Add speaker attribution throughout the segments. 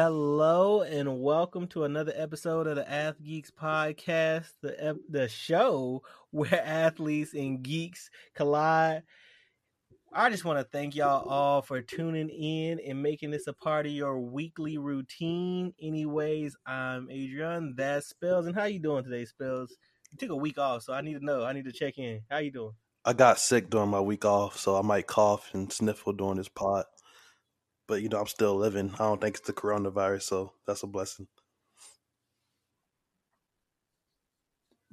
Speaker 1: Hello and welcome to another episode of the Ath Geeks podcast, the the show where athletes and geeks collide. I just want to thank y'all all for tuning in and making this a part of your weekly routine. Anyways, I'm Adrian. That spells. And how you doing today, spells? You took a week off, so I need to know. I need to check in. How you doing?
Speaker 2: I got sick during my week off, so I might cough and sniffle during this pod but you know I'm still living. I don't think it's the coronavirus, so that's a blessing.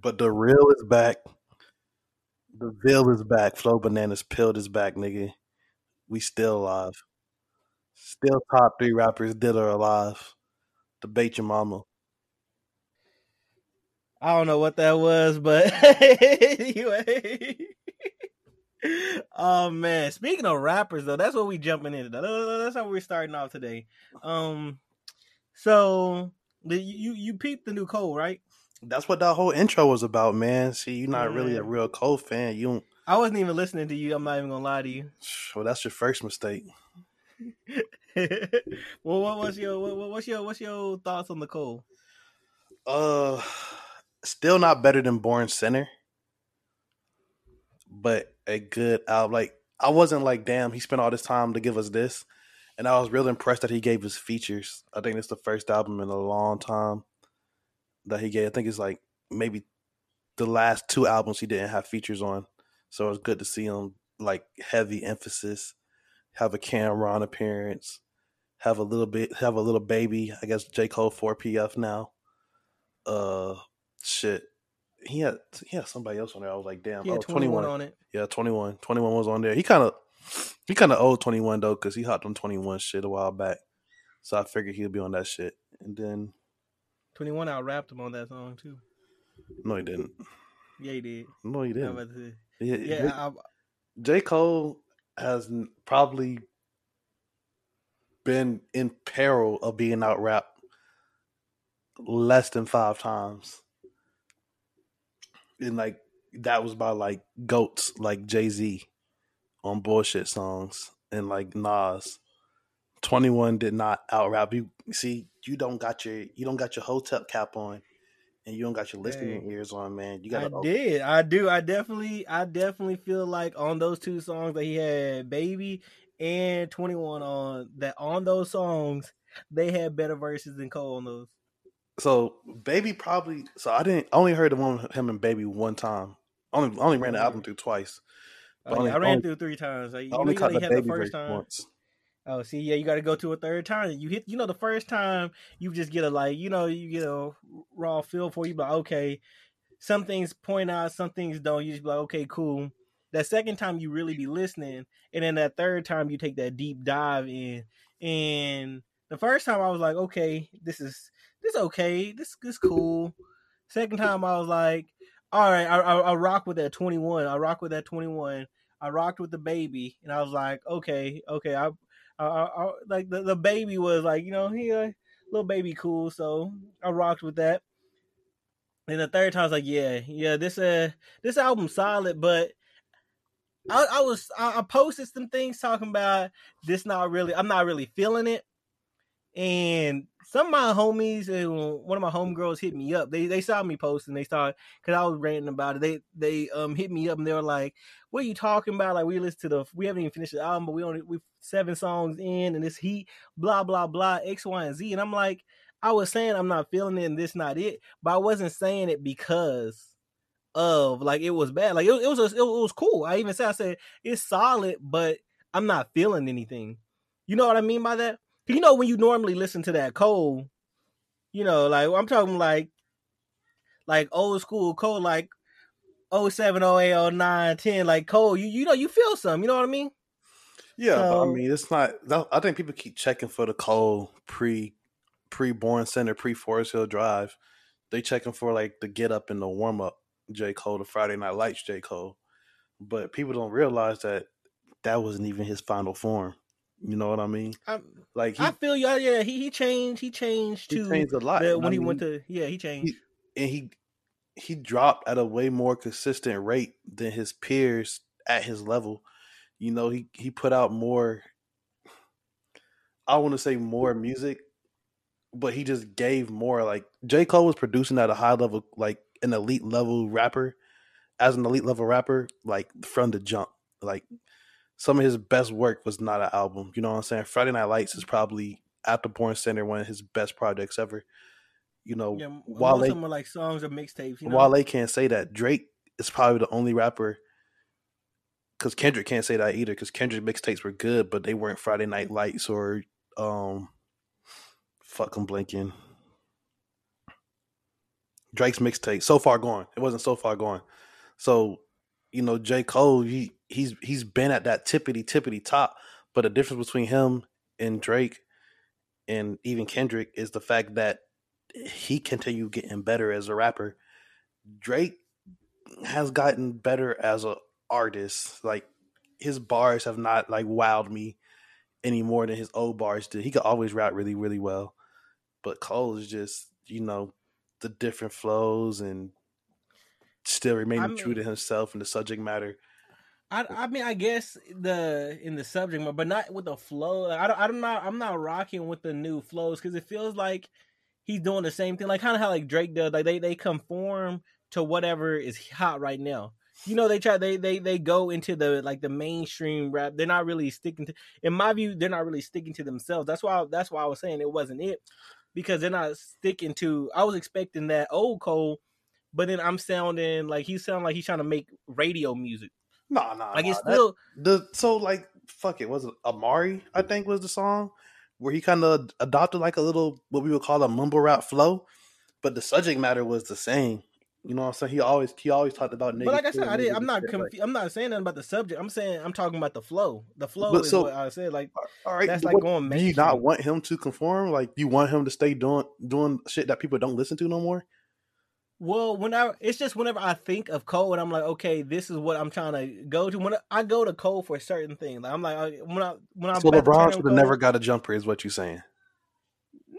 Speaker 2: But the real is back. The veil is back. Flow Bananas Pilled is back, nigga. We still alive. Still top three rappers dead or alive. Debate your mama.
Speaker 1: I don't know what that was, but anyway oh man, speaking of rappers though, that's what we jumping into. That's how we're starting off today. Um, so the, you you peeped the new Cole, right?
Speaker 2: That's what that whole intro was about, man. See, you're not really a real Cole fan. You,
Speaker 1: I wasn't even listening to you. I'm not even gonna lie to you.
Speaker 2: Well, that's your first mistake.
Speaker 1: well, what, what's your what, what's your what's your thoughts on the Cole?
Speaker 2: Uh, still not better than Born Sinner but a good album. Like I wasn't like, damn, he spent all this time to give us this, and I was really impressed that he gave us features. I think it's the first album in a long time that he gave. I think it's like maybe the last two albums he didn't have features on, so it was good to see him like heavy emphasis, have a Cam'ron appearance, have a little bit, have a little baby. I guess J Cole four PF now. Uh, shit he had he had somebody else on there. I was like, damn,
Speaker 1: oh, 21, 21 on it.
Speaker 2: Yeah, 21. 21 was on there. He kind of he kind of owed 21 though cuz he hopped on 21 shit a while back. So I figured he'd be on that shit. And then
Speaker 1: 21 out rapped him on that song too.
Speaker 2: No, he didn't.
Speaker 1: Yeah, he did.
Speaker 2: No, he
Speaker 1: didn't.
Speaker 2: Yeah, yeah. J. J. Cole has probably been in peril of being out rapped less than five times and like that was by like goats like Jay Z on bullshit songs and like Nas. Twenty One did not out rap you. See, you don't got your you don't got your hotel cap on, and you don't got your listening hey, ears on, man. You got.
Speaker 1: I did. I do. I definitely. I definitely feel like on those two songs that he had, "Baby" and Twenty One on that on those songs, they had better verses than Cole on those.
Speaker 2: So Baby probably so I didn't only heard the one him and Baby one time. Only only ran the album through twice.
Speaker 1: Oh, only, I ran only, through three times. Like, you only caught the Baby the first time. once. Oh, see, yeah, you got to go to a third time. You hit, you know, the first time you just get a like, you know, you get a raw feel for you, but okay, some things point out, some things don't. You just be like, okay, cool. That second time you really be listening, and then that third time you take that deep dive in. And the first time I was like, okay, this is this okay. This this cool. Second time I was like, all right, I, I, I rock with that twenty one. I rock with that twenty one. I rocked with the baby, and I was like, okay, okay. I, I, I like the, the baby was like, you know, he a little baby cool, so I rocked with that. And the third time I was like, yeah, yeah, this uh this album solid, but I, I was I, I posted some things talking about this not really I'm not really feeling it. And some of my homies and one of my homegirls hit me up. They they saw me posting. And they started because I was ranting about it. They they um hit me up and they were like, "What are you talking about? Like we listen to the we haven't even finished the album, but we only we seven songs in and this heat blah blah blah X Y and Z." And I'm like, I was saying I'm not feeling it and this not it, but I wasn't saying it because of like it was bad. Like it, it was a, it was cool. I even said I said it's solid, but I'm not feeling anything. You know what I mean by that? You know when you normally listen to that Cole, you know, like I'm talking like like old school Cole, like 07, 08, 09, 10, like Cole, you you know, you feel something, you know what I mean?
Speaker 2: Yeah, so, I mean it's not I think people keep checking for the Cole pre pre Born Sinner, pre Forest Hill Drive. They checking for like the get up and the warm up J. Cole, the Friday Night Lights J. Cole. But people don't realize that that wasn't even his final form. You know what I mean?
Speaker 1: I, like he, I feel you. Yeah, he he changed. He changed
Speaker 2: he changed a lot
Speaker 1: the, when he went to. Yeah, he changed.
Speaker 2: He, and he he dropped at a way more consistent rate than his peers at his level. You know, he he put out more. I want to say more music but he just gave more. Like J Cole was producing at a high level, like an elite level rapper, as an elite level rapper, like from the jump. Like some of his best work was not an album. You know what I'm saying? Friday Night Lights is probably at the Born Sinner one of his best projects ever. You know,
Speaker 1: yeah, Wale, most of them are like songs or mixtapes. You know?
Speaker 2: Wale can't say that. Drake is probably the only rapper because Kendrick can't say that either. Because Kendrick mixtapes were good, but they weren't Friday Night Lights or um, fucking blinking. Drake's mixtape so far gone. It wasn't so far gone. So, you know, J. Cole, he he's he's been at that tippity tippity top. But the difference between him and Drake and even Kendrick is the fact that he continued getting better as a rapper. Drake has gotten better as a artist. Like his bars have not like wowed me any more than his old bars did. He could always rap really, really well. But Cole is just, you know, the different flows and still remaining I mean, true to himself and the subject matter.
Speaker 1: I, I mean I guess the in the subject but not with the flow. I don't, I'm not I'm not rocking with the new flows because it feels like he's doing the same thing, like kind of how like Drake does. Like they they conform to whatever is hot right now. You know, they try they they they go into the like the mainstream rap. They're not really sticking to. In my view, they're not really sticking to themselves. That's why that's why I was saying it wasn't it because they're not sticking to. I was expecting that old Cole, but then I'm sounding like he sound like he's trying to make radio music.
Speaker 2: No, nah, no, nah,
Speaker 1: like
Speaker 2: nah.
Speaker 1: it's still
Speaker 2: that, the so like fuck it was it Amari I think was the song where he kind of adopted like a little what we would call a mumble rap flow, but the subject matter was the same. You know what I'm saying? He always he always talked about
Speaker 1: But like I said, I did I'm not confu- like, I'm not saying nothing about the subject. I'm saying I'm talking about the flow. The flow is so, what I said. Like all right, that's like what, going
Speaker 2: Do you not want him to conform? Like you want him to stay doing doing shit that people don't listen to no more?
Speaker 1: Well, whenever it's just whenever I think of Cole and I'm like, okay, this is what I'm trying to go to. When I go to Cole for certain things, like I'm like uh, when I when I'm
Speaker 2: so LeBron should have never got a jumper, is what you're saying?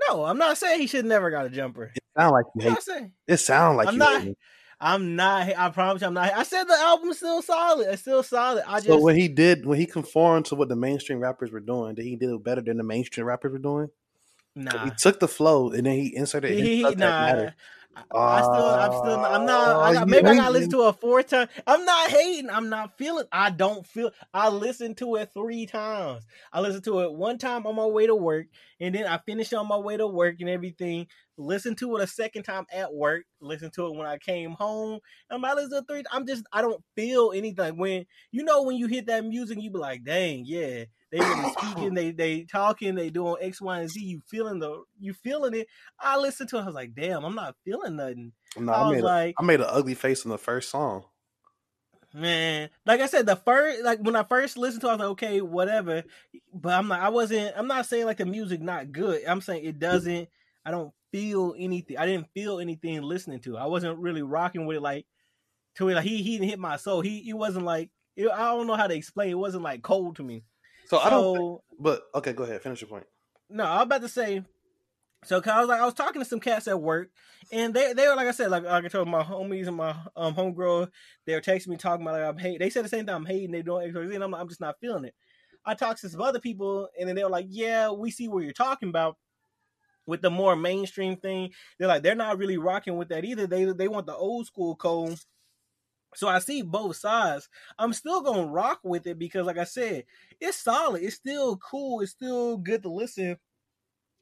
Speaker 1: No, I'm not saying he should never got a jumper.
Speaker 2: It sound like you hate. It sound like
Speaker 1: I'm
Speaker 2: you
Speaker 1: not. Hate. I'm not. I promise you, I'm not. I said the album's still solid. It's still solid. I just
Speaker 2: so when he did when he conformed to what the mainstream rappers were doing, did he it better than the mainstream rappers were doing?
Speaker 1: Nah,
Speaker 2: he took the flow and then he inserted.
Speaker 1: He, he nah, I still, I'm still, I'm not. Oh, I got, maybe I gotta listen to it four times. I'm not hating. I'm not feeling. I don't feel. I listened to it three times. I listened to it one time on my way to work, and then I finished on my way to work and everything. Listen to it a second time at work. Listen to it when I came home. And I listen to three. I'm just. I don't feel anything when you know when you hit that music. You be like, dang, yeah. They really speaking, they they talking, they doing X, Y, and Z. You feeling the you feeling it. I listened to it, I was like, damn, I'm not feeling nothing.
Speaker 2: No, I, I was like, a, I made an ugly face in the first song.
Speaker 1: Man, like I said, the first like when I first listened to, it, I was like, okay, whatever. But I'm not. I wasn't. I'm not saying like the music not good. I'm saying it doesn't. I don't feel anything. I didn't feel anything listening to. it. I wasn't really rocking with it like to it. Like he he didn't hit my soul. He he wasn't like. It, I don't know how to explain. It wasn't like cold to me.
Speaker 2: So, I don't. But okay, go ahead. Finish your point.
Speaker 1: No, I was about to say. So, cause I was like, I was talking to some cats at work, and they they were like I said, like I told my homies and my um homegirl, they were texting me talking about like I'm hate. They said the same thing. I'm hating. They doing X, and I'm like, I'm just not feeling it. I talked to some other people, and then they were like, "Yeah, we see what you're talking about." With the more mainstream thing, they're like they're not really rocking with that either. They they want the old school Cole so I see both sides. I'm still gonna rock with it because, like I said, it's solid. It's still cool. It's still good to listen.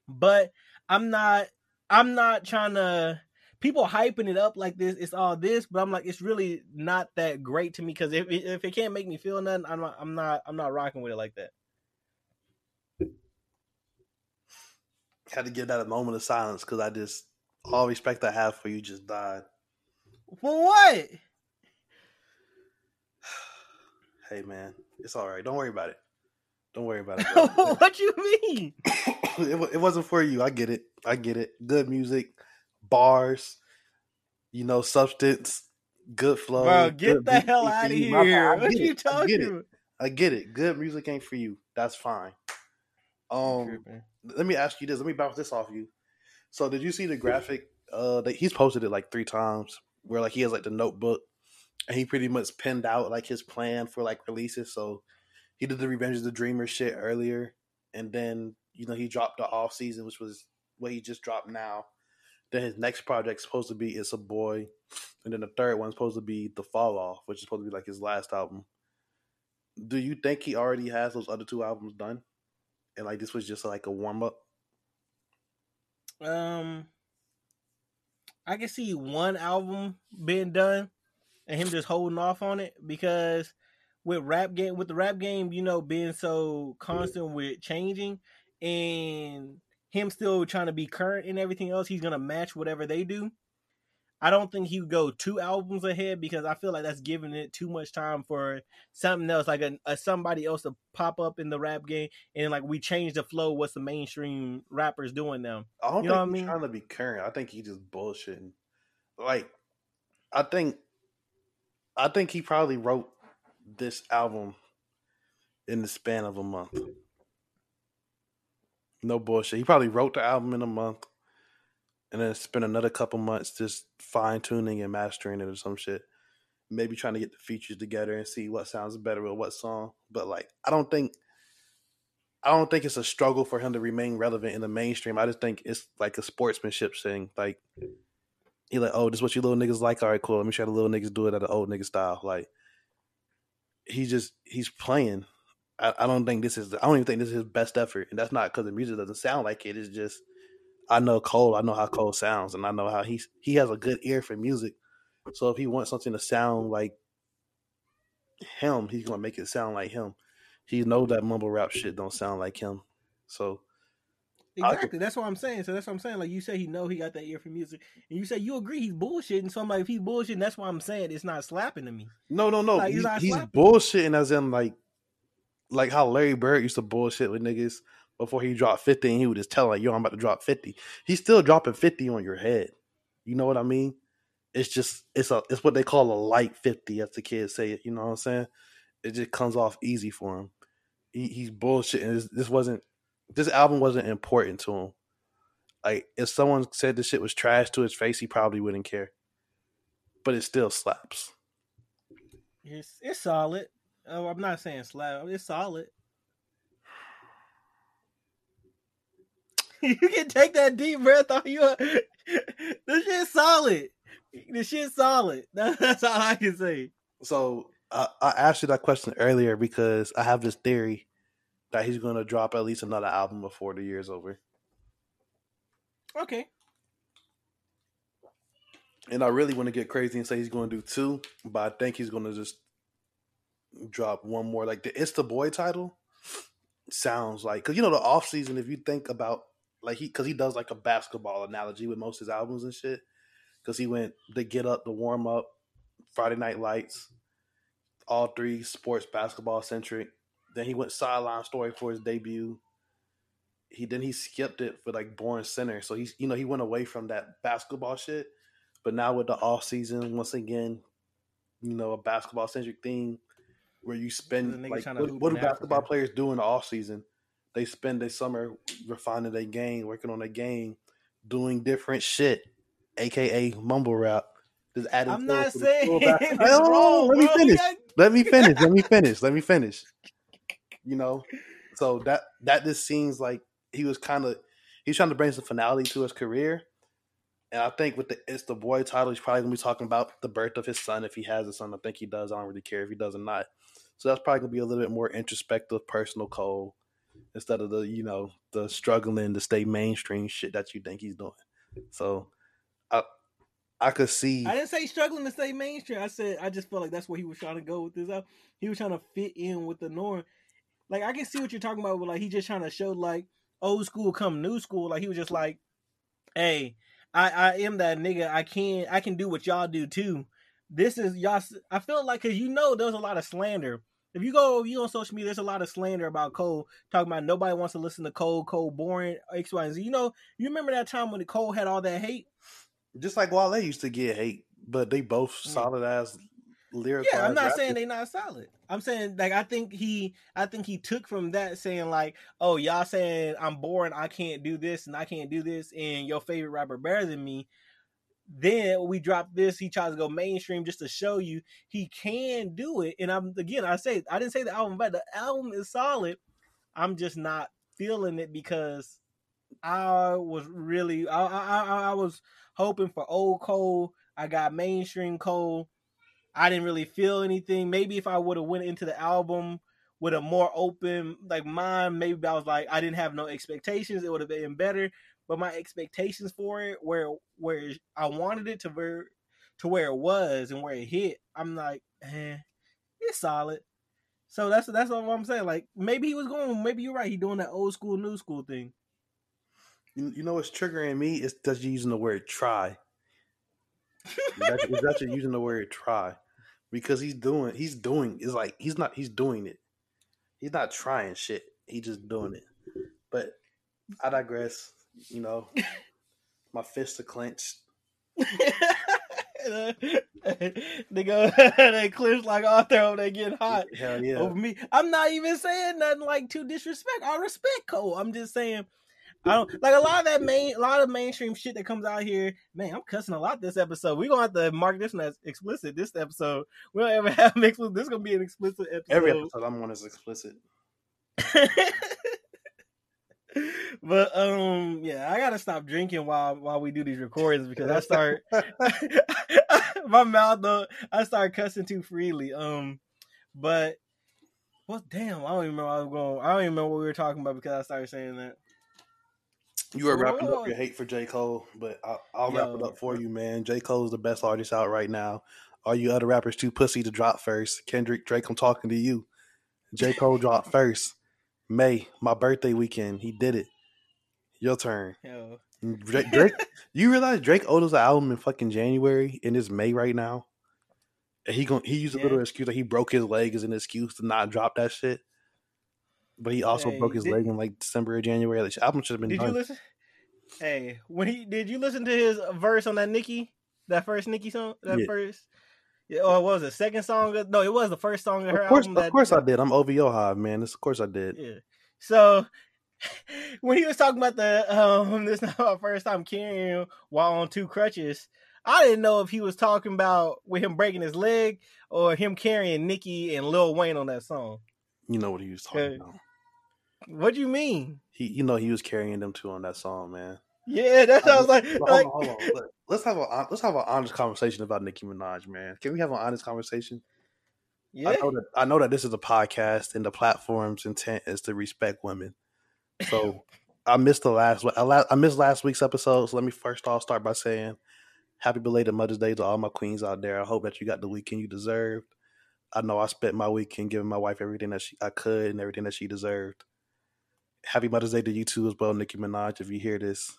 Speaker 1: But I'm not. I'm not trying to. People hyping it up like this. It's all this, but I'm like, it's really not that great to me because if if it can't make me feel nothing, I'm not. I'm not. I'm not rocking with it like that.
Speaker 2: Had to give that a moment of silence because I just all respect I have for you just died.
Speaker 1: For what?
Speaker 2: Hey man, it's all right. Don't worry about it. Don't worry about it.
Speaker 1: what you mean?
Speaker 2: it, it wasn't for you. I get it. I get it. Good music, bars, you know, substance, good flow.
Speaker 1: Bro, get the hell out of here. What you talking
Speaker 2: I get, it. I get it. Good music ain't for you. That's fine. Um, let me ask you this. Let me bounce this off you. So, did you see the graphic? Uh, that he's posted it like three times, where like he has like the notebook and he pretty much pinned out like his plan for like releases. So he did the Revenge of the Dreamer shit earlier, and then you know he dropped the off season, which was what he just dropped now. Then his next project's supposed to be It's a Boy, and then the third one's supposed to be The Fall Off, which is supposed to be like his last album. Do you think he already has those other two albums done, and like this was just like a warm up?
Speaker 1: Um, I can see one album being done, and him just holding off on it because with rap game with the rap game, you know, being so constant with changing and him still trying to be current and everything else, he's gonna match whatever they do. I don't think he would go two albums ahead because I feel like that's giving it too much time for something else, like a, a somebody else to pop up in the rap game, and like we change the flow. What's the mainstream rappers doing now?
Speaker 2: I don't you think he's I mean? trying to be current. I think he just bullshitting. Like, I think, I think he probably wrote this album in the span of a month. No bullshit. He probably wrote the album in a month and then spent another couple months just fine tuning and mastering it or some shit. Maybe trying to get the features together and see what sounds better with what song. But like I don't think I don't think it's a struggle for him to remain relevant in the mainstream. I just think it's like a sportsmanship thing. Like he like, oh, this is what you little niggas like. All right, cool. Let me try the little niggas do it at the old nigga style. Like he just he's playing. I, I don't think this is. I don't even think this is his best effort, and that's not because the music doesn't sound like it. It's just I know Cole. I know how Cole sounds, and I know how he's he has a good ear for music. So if he wants something to sound like him, he's gonna make it sound like him. He know that mumble rap shit don't sound like him. So
Speaker 1: Exactly. That's what I'm saying. So that's what I'm saying. Like you say, he know he got that ear for music, and you say you agree he's bullshitting. So I'm like, if he's bullshitting, that's why I'm saying it's not slapping to me.
Speaker 2: No, no, no. Like, he's, he's, he's bullshitting as in like, like how Larry Bird used to bullshit with niggas before he dropped 50, and he would just tell like, "Yo, I'm about to drop 50." He's still dropping 50 on your head. You know what I mean? It's just it's a it's what they call a light 50, as the kids say it. You know what I'm saying? It just comes off easy for him. He, he's bullshitting. This, this wasn't this album wasn't important to him. Like if someone said this shit was trash to his face, he probably wouldn't care. But it still slaps.
Speaker 1: It's it's solid. Oh, I'm not saying slap. It's solid. you can take that deep breath on you. this shit's solid. This shit's solid. That's all I can say.
Speaker 2: So I asked you that question earlier because I have this theory that he's going to drop at least another album before the year's over.
Speaker 1: Okay.
Speaker 2: And I really want to get crazy and say he's going to do two, but I think he's going to just drop one more. Like the It's the Boy title sounds like because you know the off season. If you think about like he because he does like a basketball analogy with most of his albums and shit. Because he went the Get Up, the Warm Up, Friday Night Lights, all three sports basketball centric. Then he went sideline story for his debut. He then he skipped it for like Born Sinner. So he's you know he went away from that basketball shit. But now with the off season, once again, you know a basketball centric thing where you spend like what, what do basketball Africa. players do in the off season? They spend their summer refining their game, working on their game, doing different shit, aka mumble rap.
Speaker 1: Just adding. I'm not saying wrong.
Speaker 2: Let me finish. Let me finish. Let me finish. Let me finish you know. So that that just seems like he was kind of he's trying to bring some finality to his career. And I think with the it's the boy title, he's probably gonna be talking about the birth of his son if he has a son. I think he does. I don't really care if he does or not. So that's probably gonna be a little bit more introspective, personal Cole instead of the you know the struggling to stay mainstream shit that you think he's doing. So I I could see.
Speaker 1: I didn't say struggling to stay mainstream. I said I just felt like that's where he was trying to go with this. He was trying to fit in with the norm like I can see what you're talking about, but like he just trying to show like old school come new school. Like he was just like, hey, I I am that nigga. I can I can do what y'all do too. This is y'all. I feel like because you know there's a lot of slander. If you go you on social media, there's a lot of slander about Cole talking about nobody wants to listen to Cole. Cole boring X Y and Z. You know you remember that time when Cole had all that hate.
Speaker 2: Just like Wale used to get hate, but they both mm. solid ass
Speaker 1: lyrical. Yeah, I'm not saying they not solid. I'm saying like I think he I think he took from that saying like, oh y'all saying I'm boring, I can't do this and I can't do this, and your favorite rapper better than me. Then we drop this, he tries to go mainstream just to show you he can do it. And I'm again, I say I didn't say the album, but the album is solid. I'm just not feeling it because I was really I, I I was hoping for old Cole. I got mainstream Cole. I didn't really feel anything. Maybe if I would have went into the album with a more open like mind, maybe I was like I didn't have no expectations. It would have been better. But my expectations for it, where where I wanted it to where to where it was and where it hit, I'm like, eh, it's solid. So that's that's what I'm saying. Like maybe he was going. Maybe you're right. He doing that old school, new school thing.
Speaker 2: You, you know what's triggering me is that you're using the word try. Is that you're using the word try because he's doing he's doing is like he's not he's doing it. He's not trying shit. He's just doing it. But I digress. You know, my fists are clenched.
Speaker 1: they go they clinch like Arthur there getting hot
Speaker 2: Hell yeah.
Speaker 1: over me. I'm not even saying nothing like to disrespect. I respect Cole. I'm just saying I don't like a lot of that main a lot of mainstream shit that comes out here. Man, I'm cussing a lot this episode. We're gonna have to mark this one as explicit this episode. We don't ever have an explicit this is gonna be an explicit episode.
Speaker 2: Every episode I'm on is explicit.
Speaker 1: but um yeah i gotta stop drinking while while we do these recordings because i start my mouth though i start cussing too freely um but well damn i don't even remember i was going i don't even remember what we were talking about because i started saying that
Speaker 2: you were wrapping up your hate for j cole but i'll, I'll wrap it up for you man j Cole is the best artist out right now all you other rappers too pussy to drop first kendrick drake i'm talking to you j cole dropped first May, my birthday weekend. He did it. Your turn. Yo. Drake, Drake you realize Drake owed us an album in fucking January and it's May right now? And he going he used a little excuse that he broke his leg as an excuse to not drop that shit. But he also hey, broke his did, leg in like December or January. The album should have been
Speaker 1: Did
Speaker 2: done.
Speaker 1: you listen? Hey, when he did you listen to his verse on that Nicki? That first Nicki song? That yeah. first yeah, or was it second song? No, it was the first song in her
Speaker 2: of course,
Speaker 1: album.
Speaker 2: Of course, I did. I'm OVO high, man. This, of course, I did.
Speaker 1: Yeah. So when he was talking about the um, this is not my first time carrying him while on two crutches. I didn't know if he was talking about with him breaking his leg or him carrying Nicki and Lil Wayne on that song.
Speaker 2: You know what he was talking about.
Speaker 1: What do you mean?
Speaker 2: He, you know, he was carrying them two on that song, man.
Speaker 1: Yeah, that's I was like.
Speaker 2: Hold
Speaker 1: like...
Speaker 2: on, hold on. Let's have a let's have an honest conversation about Nicki Minaj, man. Can we have an honest conversation? Yeah. I know that I know that this is a podcast and the platform's intent is to respect women. So I missed the last I missed last week's episode. So let me first off start by saying happy belated Mother's Day to all my queens out there. I hope that you got the weekend you deserved. I know I spent my weekend giving my wife everything that she I could and everything that she deserved. Happy Mother's Day to you too as well, Nicki Minaj. If you hear this,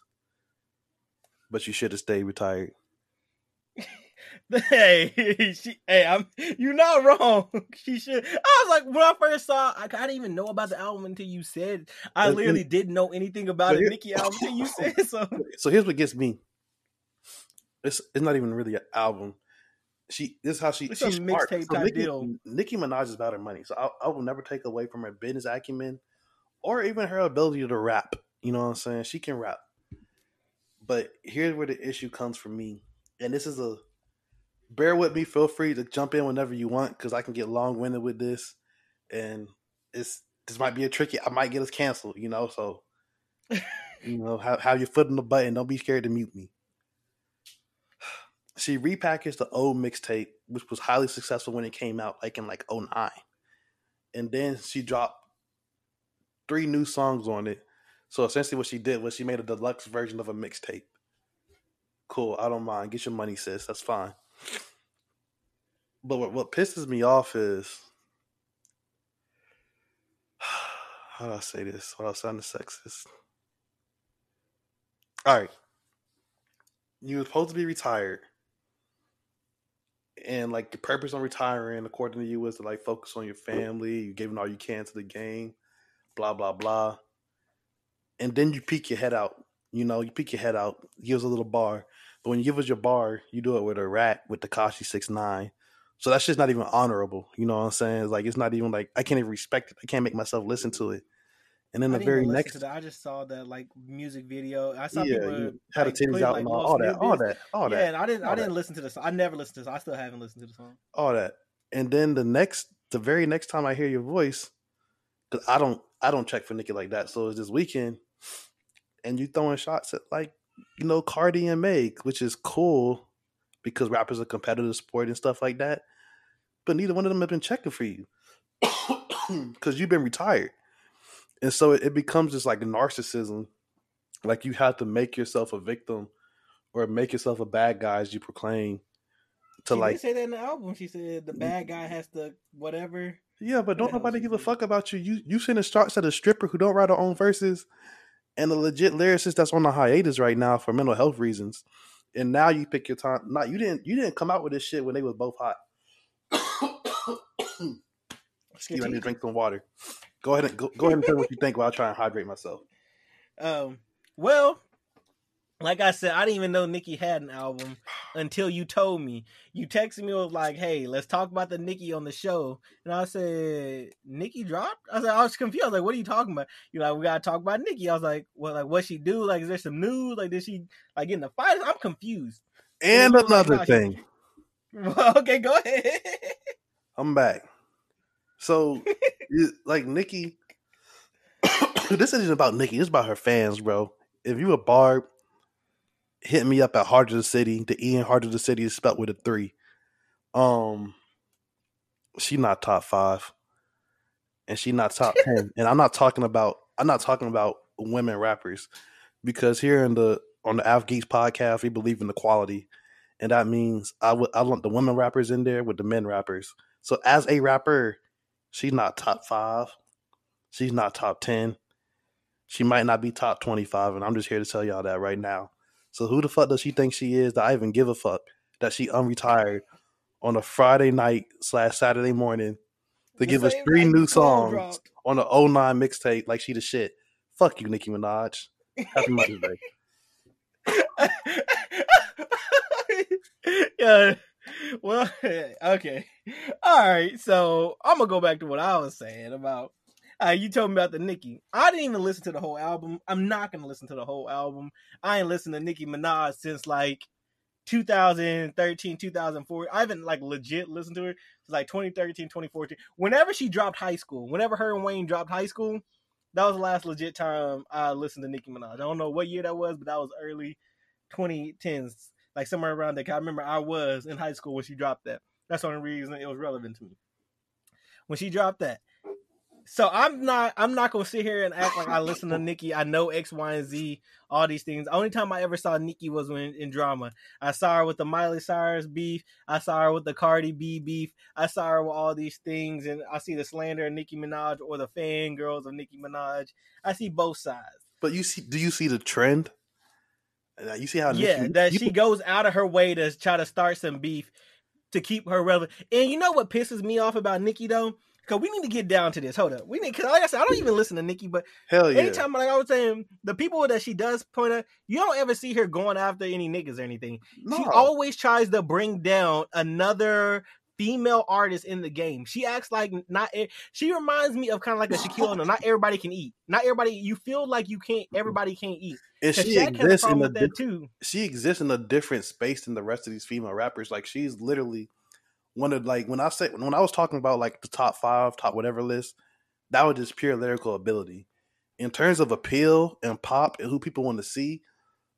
Speaker 2: but you should have stayed retired.
Speaker 1: hey, she, hey, I'm you're not wrong. She should. I was like, when I first saw, I, I didn't even know about the album until you said. I literally didn't know anything about it, Nicki album until you said so.
Speaker 2: So here's what gets me. It's it's not even really an album. She this is how she
Speaker 1: it's
Speaker 2: she's
Speaker 1: a mixtape so type
Speaker 2: Nicki,
Speaker 1: deal.
Speaker 2: Nicki Minaj is about her money, so I, I will never take away from her business acumen or even her ability to rap. You know what I'm saying? She can rap. But here's where the issue comes for me, and this is a bear with me. Feel free to jump in whenever you want because I can get long winded with this, and it's this might be a tricky. I might get us canceled, you know. So you know, have, have your foot on the button. Don't be scared to mute me. She repackaged the old mixtape, which was highly successful when it came out, like in like 09. and then she dropped three new songs on it so essentially, what she did was she made a deluxe version of a mixtape. Cool, I don't mind. Get your money, sis. That's fine. But what, what pisses me off is how do I say this without sounding sexist? All right, you were supposed to be retired, and like the purpose on retiring, according to you, was to like focus on your family. You giving all you can to the game, blah blah blah and then you peek your head out. You know, you peek your head out, give us a little bar. But when you give us your bar, you do it with a rat with Tekashi six nine. So that's just not even honorable. You know what I'm saying? It's like it's not even like I can't even respect it. I can't make myself listen to it. And then the very next,
Speaker 1: I just saw that like music video. I saw yeah, people
Speaker 2: had like, a titties out like, and all, all that, all that, all that.
Speaker 1: Yeah, and I didn't, I didn't that. listen to the song. I never listened to this. I still haven't listened to the song.
Speaker 2: All that, and then the next, the very next time I hear your voice, because I don't, I don't check for Nicki like that. So it's this weekend and you throwing shots at like you know Cardi and Meg, which is cool because rappers are competitive sport and stuff like that. But neither one of them have been checking for you because you've been retired, and so it, it becomes just like narcissism. Like you have to make yourself a victim or make yourself a bad guy as you proclaim.
Speaker 1: To she like say that in the album, she said the bad guy has to whatever.
Speaker 2: Yeah, but don't nobody give a fuck about you. You you send a shots at a stripper who don't write her own verses, and a legit lyricist that's on a hiatus right now for mental health reasons. And now you pick your time. Not you didn't you didn't come out with this shit when they was both hot. Excuse me, I need to drink some water. Go ahead and go, go ahead and tell what you think while I try and hydrate myself.
Speaker 1: Um. Well, like I said, I didn't even know Nicki had an album until you told me. You texted me was like, "Hey, let's talk about the Nicki on the show," and I said, "Nicki dropped." I was like, I was confused. I was like, "What are you talking about?" You're like, "We gotta talk about Nicki." I was like, "Well, like, what she do? Like, is there some news? Like, did she like get in the fight?" I'm confused.
Speaker 2: And another like, thing.
Speaker 1: Okay, go ahead.
Speaker 2: I'm back. So, like Nicki, this isn't about Nicki. It's about her fans, bro. If you a Barb hit me up at Heart of the City. The E in Heart of the City is spelled with a three. Um, she not top five, and she not top ten. and I'm not talking about I'm not talking about women rappers because here in the on the Ath Geeks podcast we believe in equality, and that means I would I want the women rappers in there with the men rappers. So as a rapper, she's not top five. She's not top ten. She might not be top twenty five, and I'm just here to tell y'all that right now. So who the fuck does she think she is that I even give a fuck that she unretired on a Friday night slash Saturday morning to the give us three new songs on the 09 mixtape like she the shit. Fuck you, Nicki Minaj. Happy Mother's Day.
Speaker 1: yeah. Well, okay. All right. So I'm gonna go back to what I was saying about uh, you told me about the Nicki. I didn't even listen to the whole album. I'm not gonna listen to the whole album. I ain't listened to Nicki Minaj since like 2013, 2004. I haven't like legit listened to her since like 2013, 2014. Whenever she dropped high school, whenever her and Wayne dropped high school, that was the last legit time I listened to Nicki Minaj. I don't know what year that was, but that was early 2010s, like somewhere around there. I remember I was in high school when she dropped that. That's the only reason it was relevant to me. When she dropped that, so I'm not I'm not gonna sit here and act like I listen to Nicki. I know X, Y, and Z, all these things. The only time I ever saw Nicki was when in drama. I saw her with the Miley Cyrus beef. I saw her with the Cardi B beef. I saw her with all these things, and I see the slander of Nicki Minaj or the fangirls of Nicki Minaj. I see both sides.
Speaker 2: But you see, do you see the trend? You see how
Speaker 1: yeah, that she goes out of her way to try to start some beef to keep her relevant. And you know what pisses me off about Nicki though? Cause we need to get down to this. Hold up, we need. Cause like I said, I don't even listen to Nicki, but
Speaker 2: hell yeah.
Speaker 1: Anytime, like I was saying, the people that she does point at, you don't ever see her going after any niggas or anything. No. She always tries to bring down another female artist in the game. She acts like not. She reminds me of kind of like a Shaquille. No, not everybody can eat. Not everybody. You feel like you can't. Mm-hmm. Everybody can't eat.
Speaker 2: And she exists in a di- too. She exists in a different space than the rest of these female rappers. Like she's literally one of like when I say when I was talking about like the top five, top whatever list, that was just pure lyrical ability. In terms of appeal and pop and who people want to see,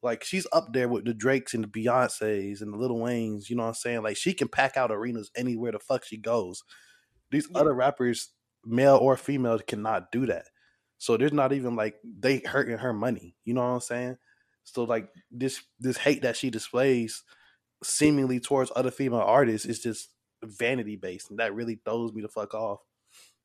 Speaker 2: like she's up there with the Drakes and the Beyonces and the Lil Waynes. You know what I'm saying? Like she can pack out arenas anywhere the fuck she goes. These yeah. other rappers, male or female, cannot do that. So there's not even like they hurting her money. You know what I'm saying? So like this this hate that she displays seemingly towards other female artists is just vanity based, and that really throws me the fuck off.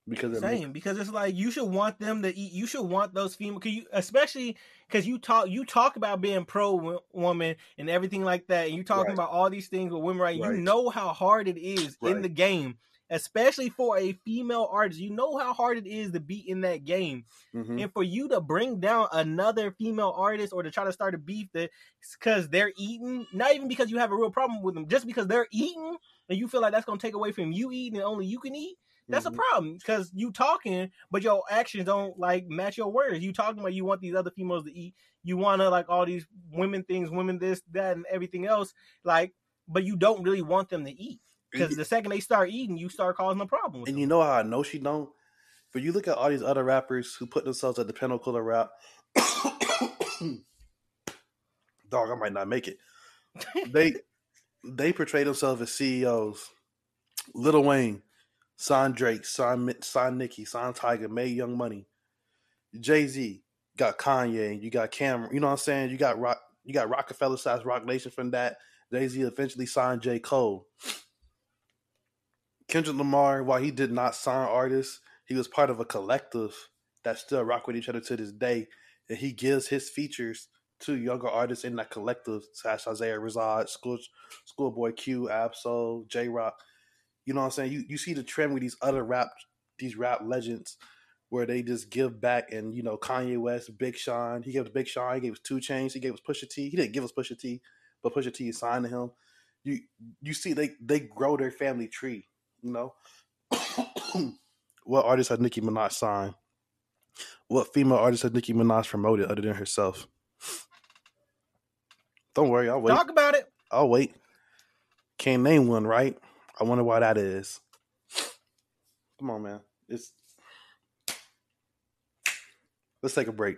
Speaker 2: Because
Speaker 1: same, makes- because it's like you should want them to eat. You should want those female, cause you, especially because you talk you talk about being pro woman and everything like that, and you talking right. about all these things with women, right? right? You know how hard it is right. in the game especially for a female artist. You know how hard it is to be in that game. Mm-hmm. And for you to bring down another female artist or to try to start a beef that because they're eating, not even because you have a real problem with them, just because they're eating and you feel like that's gonna take away from you eating and only you can eat. That's mm-hmm. a problem because you talking, but your actions don't like match your words. You talking about you want these other females to eat. You want to like all these women things, women this, that, and everything else. Like, but you don't really want them to eat. Because the second they start eating, you start causing a problem.
Speaker 2: and
Speaker 1: them.
Speaker 2: you know how I know she don't. For you look at all these other rappers who put themselves at the pinnacle of rap, Dog, I might not make it. They they portray themselves as CEOs. Lil Wayne, sign Drake, sign sign Nicki, sign Tyga, made Young Money. Jay Z got Kanye, you got Cam'ron. You know what I'm saying? You got Rock, you got Roc-A-Fella size Roc Nation from that. Jay Z eventually signed J Cole. Kendrick Lamar, while he did not sign artists, he was part of a collective that still rock with each other to this day. And he gives his features to younger artists in that collective, such Isaiah Rashad, School Schoolboy Q, Ab-Soul, Jay Rock. You know what I'm saying? You you see the trend with these other rap these rap legends where they just give back and you know Kanye West, Big Sean, he gave us Big Sean, he gave us 2 Chainz, he gave us Pusha T. He didn't give us Pusha T, but Pusha T signed to him. You you see they they grow their family tree, you know. what artist has Nicki Minaj signed? What female artist has Nicki Minaj promoted other than herself? Don't worry, I'll wait.
Speaker 1: Talk about it.
Speaker 2: I'll wait. Can't name one, right? I wonder why that is. Come on, man. It's let's take a break.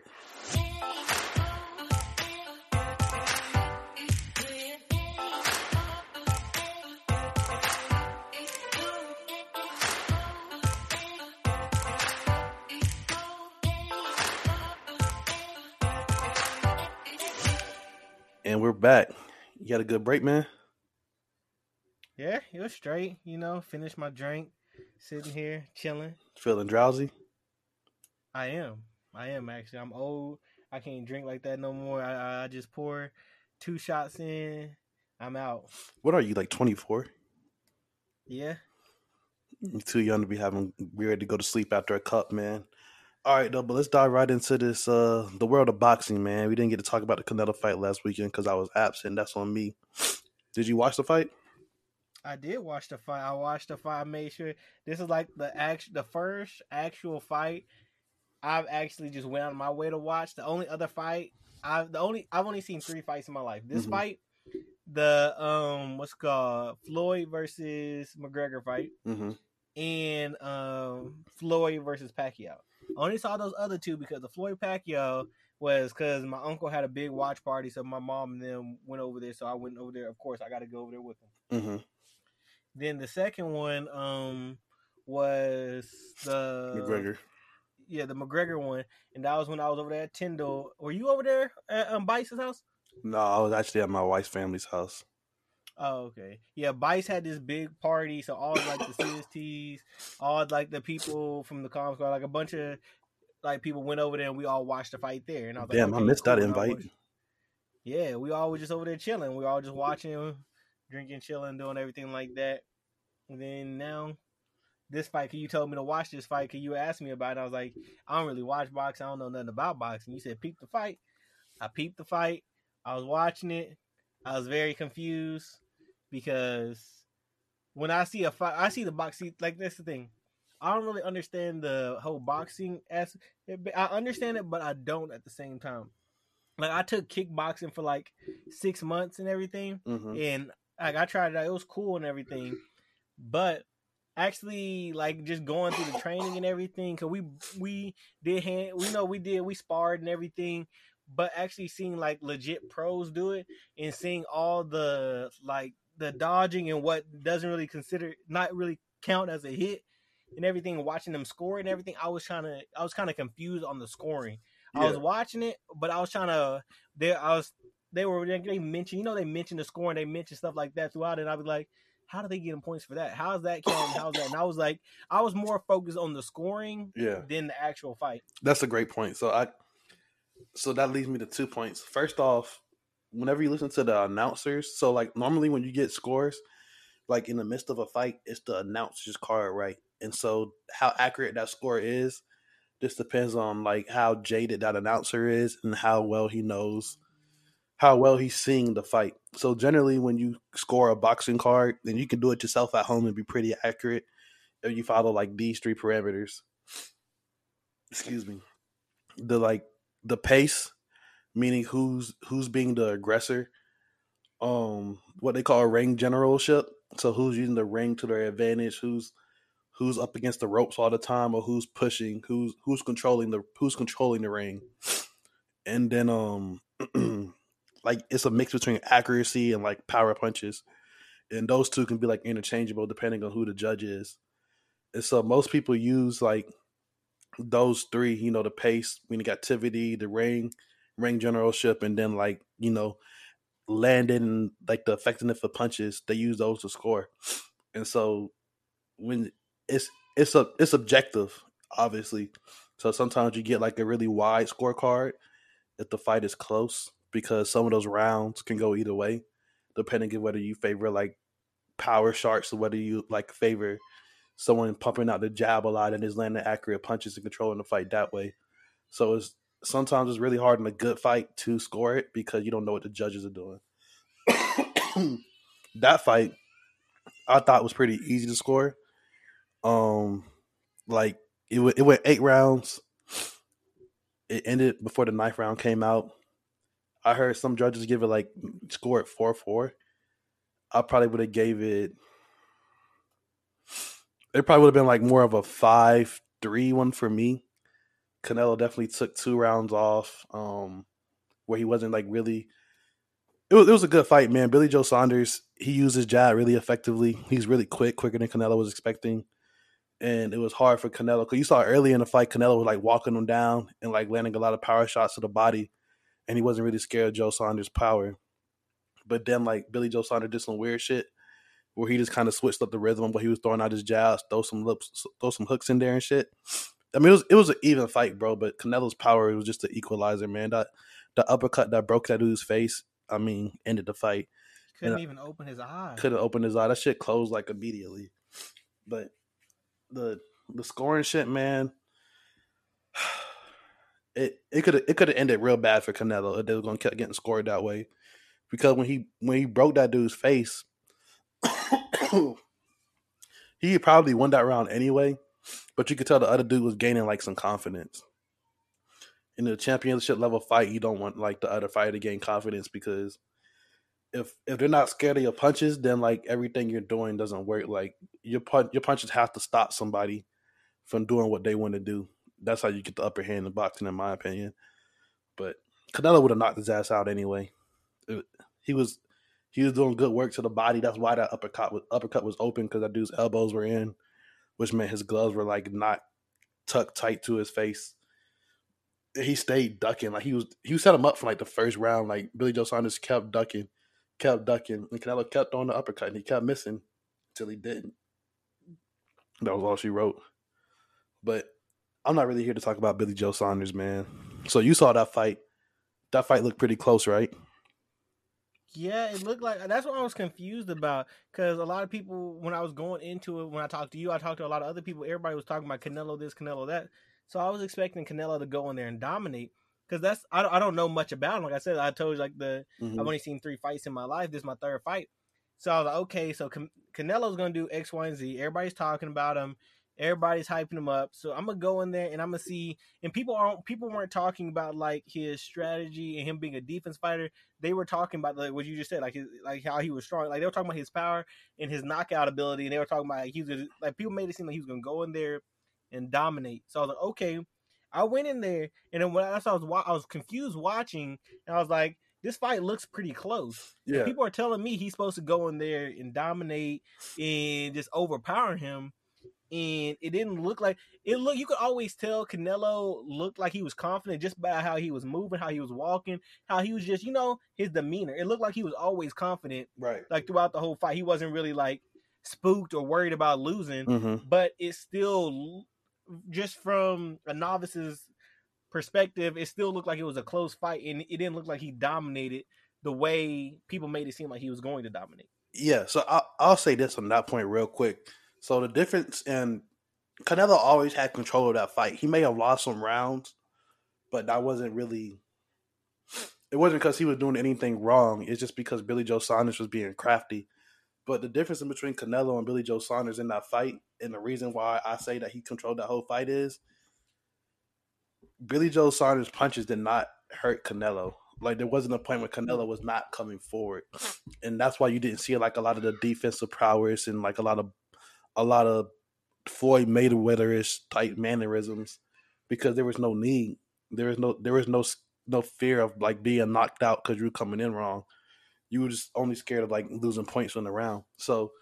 Speaker 2: And we're back. You had a good break, man?
Speaker 1: Yeah, it was straight. You know, finished my drink, sitting here chilling.
Speaker 2: Feeling drowsy?
Speaker 1: I am. I am actually. I'm old. I can't drink like that no more. I, I just pour two shots in. I'm out.
Speaker 2: What are you like? 24?
Speaker 1: Yeah.
Speaker 2: You're too young to be having be ready to go to sleep after a cup, man. All right, though, but let's dive right into this. Uh, the world of boxing, man. We didn't get to talk about the Canelo fight last weekend because I was absent. That's on me. Did you watch the fight?
Speaker 1: I did watch the fight. I watched the fight. I made sure this is like the act, the first actual fight I've actually just went out of my way to watch. The only other fight I've the only I've only seen three fights in my life. This mm-hmm. fight, the um what's called Floyd versus McGregor fight, mm-hmm. and um Floyd versus Pacquiao. I only saw those other two because the Floyd Pacquiao was because my uncle had a big watch party, so my mom and them went over there. So I went over there. Of course, I got to go over there with them. Mm-hmm. Then the second one um was the
Speaker 2: McGregor.
Speaker 1: Yeah, the McGregor one, and that was when I was over there at Tyndall. Were you over there at um, Bice's house?
Speaker 2: No, I was actually at my wife's family's house.
Speaker 1: Oh, okay. Yeah, Bice had this big party, so all like the CSTs, all like the people from the comic squad, like a bunch of like people went over there and we all watched the fight there. And I was
Speaker 2: Damn,
Speaker 1: like, okay,
Speaker 2: I missed cool. that invite.
Speaker 1: yeah, we all were just over there chilling. We all just watching, drinking, chilling, doing everything like that. And then now this fight, can you told me to watch this fight, cause you asked me about it. I was like, I don't really watch boxing. I don't know nothing about boxing. You said peep the fight. I peeped the fight. I was watching it. I was very confused because when I see a fight, I see the box. See, like that's the thing. I don't really understand the whole boxing as I understand it, but I don't at the same time. Like I took kickboxing for like six months and everything, mm-hmm. and like I tried it. It was cool and everything, but actually like just going through the training and everything because we we did hand we know we did we sparred and everything but actually seeing like legit pros do it and seeing all the like the dodging and what doesn't really consider not really count as a hit and everything, watching them score and everything, I was trying to I was kind of confused on the scoring. Yeah. I was watching it, but I was trying to there I was they were they mentioned you know they mentioned the scoring, they mentioned stuff like that throughout, and I was like, how do they get them points for that? How's that counting? How's that? And I was like, I was more focused on the scoring,
Speaker 2: yeah.
Speaker 1: than the actual fight.
Speaker 2: That's a great point. So I, so that leads me to two points. First off, whenever you listen to the announcers, so like normally when you get scores, like in the midst of a fight, it's the announcer's card, right? And so how accurate that score is just depends on like how jaded that announcer is and how well he knows how well he's seeing the fight. So generally when you score a boxing card, then you can do it yourself at home and be pretty accurate if you follow like these three parameters. Excuse me. The like the pace, meaning who's who's being the aggressor, um what they call ring generalship. So who's using the ring to their advantage, who's who's up against the ropes all the time or who's pushing, who's who's controlling the who's controlling the ring. and then um like it's a mix between accuracy and like power punches, and those two can be like interchangeable depending on who the judge is. And so most people use like those three, you know, the pace, meaning activity, the ring, ring generalship, and then like you know, landing like the effectiveness of punches. They use those to score, and so when it's it's a it's objective, obviously. So sometimes you get like a really wide scorecard if the fight is close because some of those rounds can go either way, depending on whether you favor like power sharks or whether you like favor someone pumping out the jab a lot and is landing accurate punches and controlling the fight that way. So it's sometimes it's really hard in a good fight to score it because you don't know what the judges are doing. that fight I thought was pretty easy to score. Um, like it, it went eight rounds. It ended before the ninth round came out. I heard some judges give it like score it four four. I probably would have gave it. It probably would have been like more of a five three one for me. Canelo definitely took two rounds off, um, where he wasn't like really. It was it was a good fight, man. Billy Joe Saunders he used his jab really effectively. He's really quick, quicker than Canelo was expecting and it was hard for Canelo because you saw early in the fight Canelo was like walking him down and like landing a lot of power shots to the body, and he wasn't really scared of Joe Saunders' power. But then like Billy Joe Saunders did some weird shit where he just kind of switched up the rhythm, but he was throwing out his jabs, throw some lips, throw some hooks in there and shit. I mean, it was it was an even fight, bro. But Canelo's power was just the equalizer, man. That the uppercut that broke that dude's face, I mean, ended the fight.
Speaker 1: Couldn't and even open his eye.
Speaker 2: Couldn't open his eye. That shit closed like immediately. But the the scoring shit, man. It it could it could have ended real bad for Canelo if they were gonna keep getting scored that way, because when he when he broke that dude's face, he probably won that round anyway. But you could tell the other dude was gaining like some confidence. In the championship level fight, you don't want like the other fighter to gain confidence because if if they're not scared of your punches, then like everything you're doing doesn't work. Like your punch, your punches have to stop somebody from doing what they want to do. That's how you get the upper hand in boxing, in my opinion. But Canelo would have knocked his ass out anyway. It, he was he was doing good work to the body. That's why that uppercut was uppercut was open because that dude's elbows were in, which meant his gloves were like not tucked tight to his face. He stayed ducking like he was he set him up for like the first round. Like Billy Joe Saunders kept ducking kept ducking, and Canelo kept throwing the uppercut, and he kept missing until he didn't. That was all she wrote. But I'm not really here to talk about Billy Joe Saunders, man. So you saw that fight. That fight looked pretty close, right?
Speaker 1: Yeah, it looked like that's what I was confused about because a lot of people, when I was going into it, when I talked to you, I talked to a lot of other people. Everybody was talking about Canelo this, Canelo that. So I was expecting Canelo to go in there and dominate because that's I don't, I don't know much about him. Like I said, I told you like the mm-hmm. I've only seen three fights in my life. This is my third fight, so I was like, okay, so Can- Canelo's gonna do X, Y, and Z. Everybody's talking about him. Everybody's hyping him up. So I'm gonna go in there and I'm gonna see. And people aren't people weren't talking about like his strategy and him being a defense fighter. They were talking about like what you just said, like his, like how he was strong. Like they were talking about his power and his knockout ability, and they were talking about like, he was gonna, like people made it seem like he was gonna go in there and dominate. So I was like, okay, I went in there, and then when I, I was I was confused watching, and I was like, "This fight looks pretty close." Yeah, people are telling me he's supposed to go in there and dominate and just overpower him, and it didn't look like it. Look, you could always tell Canelo looked like he was confident just by how he was moving, how he was walking, how he was just, you know, his demeanor. It looked like he was always confident,
Speaker 2: right?
Speaker 1: Like throughout the whole fight, he wasn't really like spooked or worried about losing, mm-hmm. but it still just from a novice's perspective, it still looked like it was a close fight, and it didn't look like he dominated the way people made it seem like he was going to dominate.
Speaker 2: Yeah, so I'll, I'll say this on that point real quick. So the difference in Canelo always had control of that fight. He may have lost some rounds, but that wasn't really. It wasn't because he was doing anything wrong. It's just because Billy Joe Saunders was being crafty but the difference in between Canelo and Billy Joe Saunders in that fight, and the reason why I say that he controlled that whole fight is Billy Joe Saunders' punches did not hurt Canelo. Like there wasn't a point where Canelo was not coming forward, and that's why you didn't see like a lot of the defensive prowess and like a lot of a lot of Floyd Mayweather-ish type mannerisms because there was no need. There was no there was no no fear of like being knocked out because you're coming in wrong. You were just only scared of like losing points in the round. So,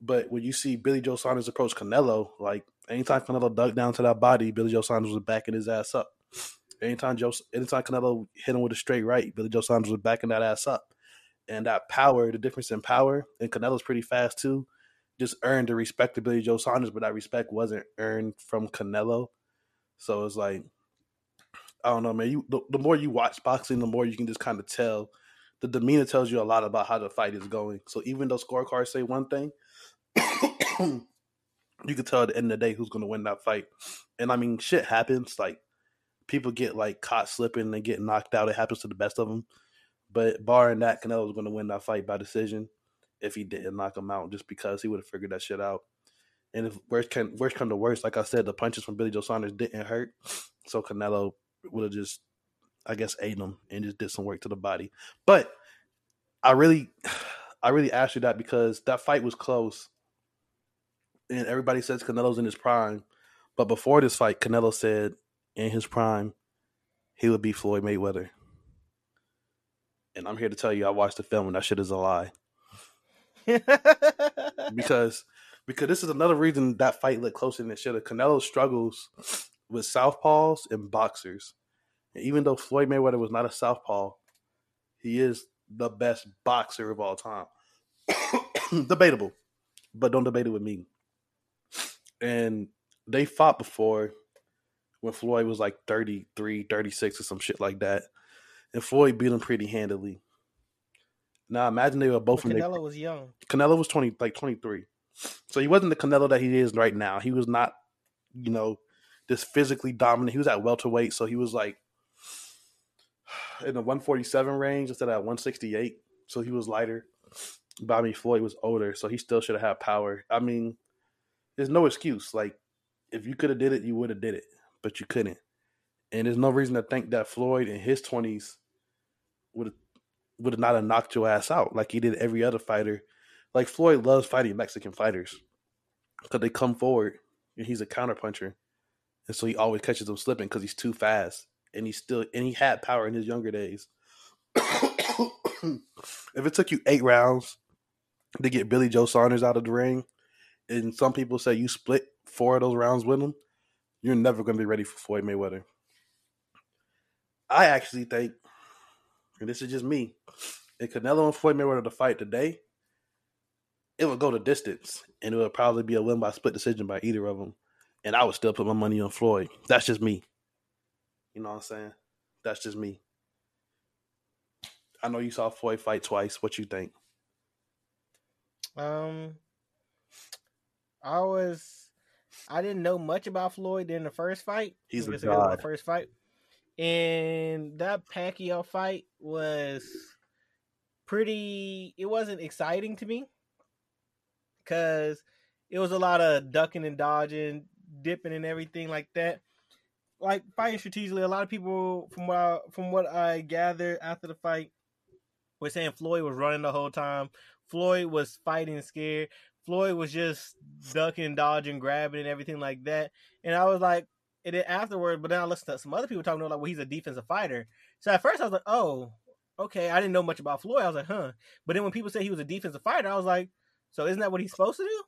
Speaker 2: but when you see Billy Joe Saunders approach Canelo, like anytime Canelo dug down to that body, Billy Joe Saunders was backing his ass up. Anytime Joe, anytime Canelo hit him with a straight right, Billy Joe Saunders was backing that ass up. And that power, the difference in power, and Canelo's pretty fast too, just earned the respect of Billy Joe Saunders, but that respect wasn't earned from Canelo. So it's like, I don't know, man. You the, the more you watch boxing, the more you can just kind of tell. The demeanor tells you a lot about how the fight is going. So even though scorecards say one thing, you can tell at the end of the day who's going to win that fight. And I mean, shit happens. Like people get like caught slipping and get knocked out. It happens to the best of them. But barring that, Canelo was going to win that fight by decision if he didn't knock him out, just because he would have figured that shit out. And if worst can worst come to worst, like I said, the punches from Billy Joe Saunders didn't hurt, so Canelo would have just, I guess, ate him and just did some work to the body. But I really, I really asked you that because that fight was close, and everybody says Canelo's in his prime, but before this fight, Canelo said in his prime he would beat Floyd Mayweather. And I'm here to tell you, I watched the film and that shit is a lie. because because this is another reason that fight looked closer than it should have. Canelo struggles with southpaws and boxers. And even though Floyd Mayweather was not a southpaw, he is the best boxer of all time. Debatable, but don't debate it with me. And they fought before when Floyd was like 33, 36 or some shit like that. And Floyd beat him pretty handily. Now imagine they were both
Speaker 1: Canelo was young.
Speaker 2: Canelo was 20 like 23. So he wasn't the Canelo that he is right now. He was not, you know, this physically dominant. He was at welterweight, so he was like in the 147 range instead of 168. So he was lighter. Bobby Floyd was older, so he still should have had power. I mean, there's no excuse. Like, if you could have did it, you would have did it, but you couldn't. And there's no reason to think that Floyd in his 20s would have would not have knocked your ass out like he did every other fighter. Like Floyd loves fighting Mexican fighters because they come forward and he's a counterpuncher, and so he always catches them slipping because he's too fast and he's still and he had power in his younger days. if it took you eight rounds to get Billy Joe Saunders out of the ring, and some people say you split four of those rounds with him, you're never going to be ready for Floyd Mayweather. I actually think, and this is just me, if Canelo and Floyd Mayweather to fight today, it would go to distance, and it would probably be a win by split decision by either of them. And I would still put my money on Floyd. That's just me. You know what I'm saying? That's just me. I know you saw Floyd fight twice. What you think?
Speaker 1: Um, I was, I didn't know much about Floyd in the first fight.
Speaker 2: He's a god.
Speaker 1: The first fight, and that Pacquiao fight was pretty. It wasn't exciting to me because it was a lot of ducking and dodging, dipping and everything like that. Like fighting strategically, a lot of people from what I, from what I gathered after the fight were saying Floyd was running the whole time. Floyd was fighting scared. Floyd was just ducking, dodging, grabbing, and everything like that. And I was like, and then afterward, but then I listened to some other people talking about like, well, he's a defensive fighter. So at first I was like, oh, okay. I didn't know much about Floyd. I was like, huh. But then when people say he was a defensive fighter, I was like, so isn't that what he's supposed to do?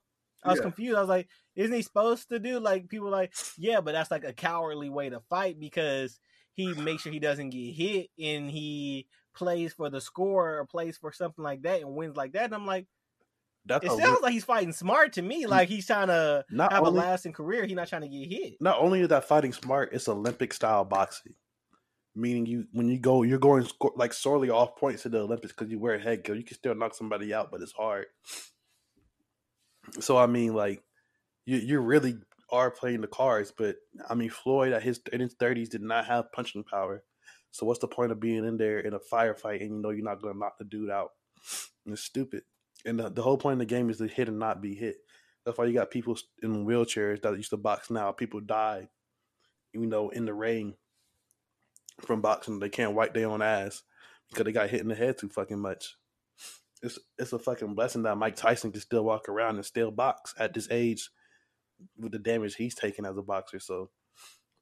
Speaker 1: I was yeah. confused. I was like, isn't he supposed to do like people like, yeah, but that's like a cowardly way to fight because he makes sure he doesn't get hit and he plays for the score or plays for something like that and wins like that. And I'm like, that's it sounds like he's fighting smart to me. Like he's trying to not have only, a lasting career. He's not trying to get hit.
Speaker 2: Not only is that fighting smart, it's Olympic style boxing. Meaning you when you go, you're going like sorely off points to the Olympics because you wear a headgear. You can still knock somebody out, but it's hard. So I mean, like you you really are playing the cards, but I mean Floyd at his in his thirties did not have punching power. So what's the point of being in there in a firefight and you know you're not going to knock the dude out? It's stupid. And the, the whole point of the game is to hit and not be hit. That's why you got people in wheelchairs that used to box now. People die, you know, in the rain from boxing. They can't wipe their own ass because they got hit in the head too fucking much it's it's a fucking blessing that Mike Tyson can still walk around and still box at this age with the damage he's taken as a boxer. So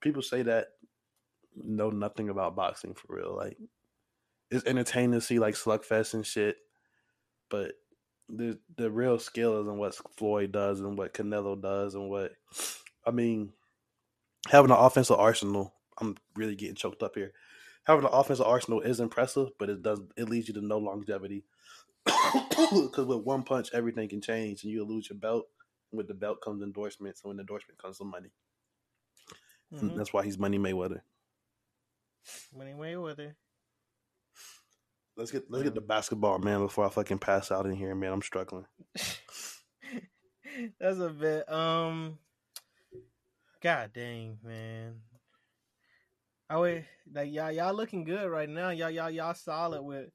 Speaker 2: people say that know nothing about boxing for real. Like it's entertaining to see like slugfest and shit, but the the real skill is in what Floyd does and what Canelo does and what I mean having an offensive arsenal. I'm really getting choked up here. Having an offensive arsenal is impressive, but it does it leads you to no longevity. Because with one punch, everything can change, and you lose your belt. With the belt comes endorsements, and with endorsement comes some money. Mm-hmm. That's why he's Money Mayweather.
Speaker 1: Money Mayweather.
Speaker 2: Let's get let's get the basketball, man, before I fucking pass out in here, man. I'm struggling.
Speaker 1: That's a bit. Um, God dang, man. I would like y'all. Y'all looking good right now. Y'all, y'all, y'all solid with.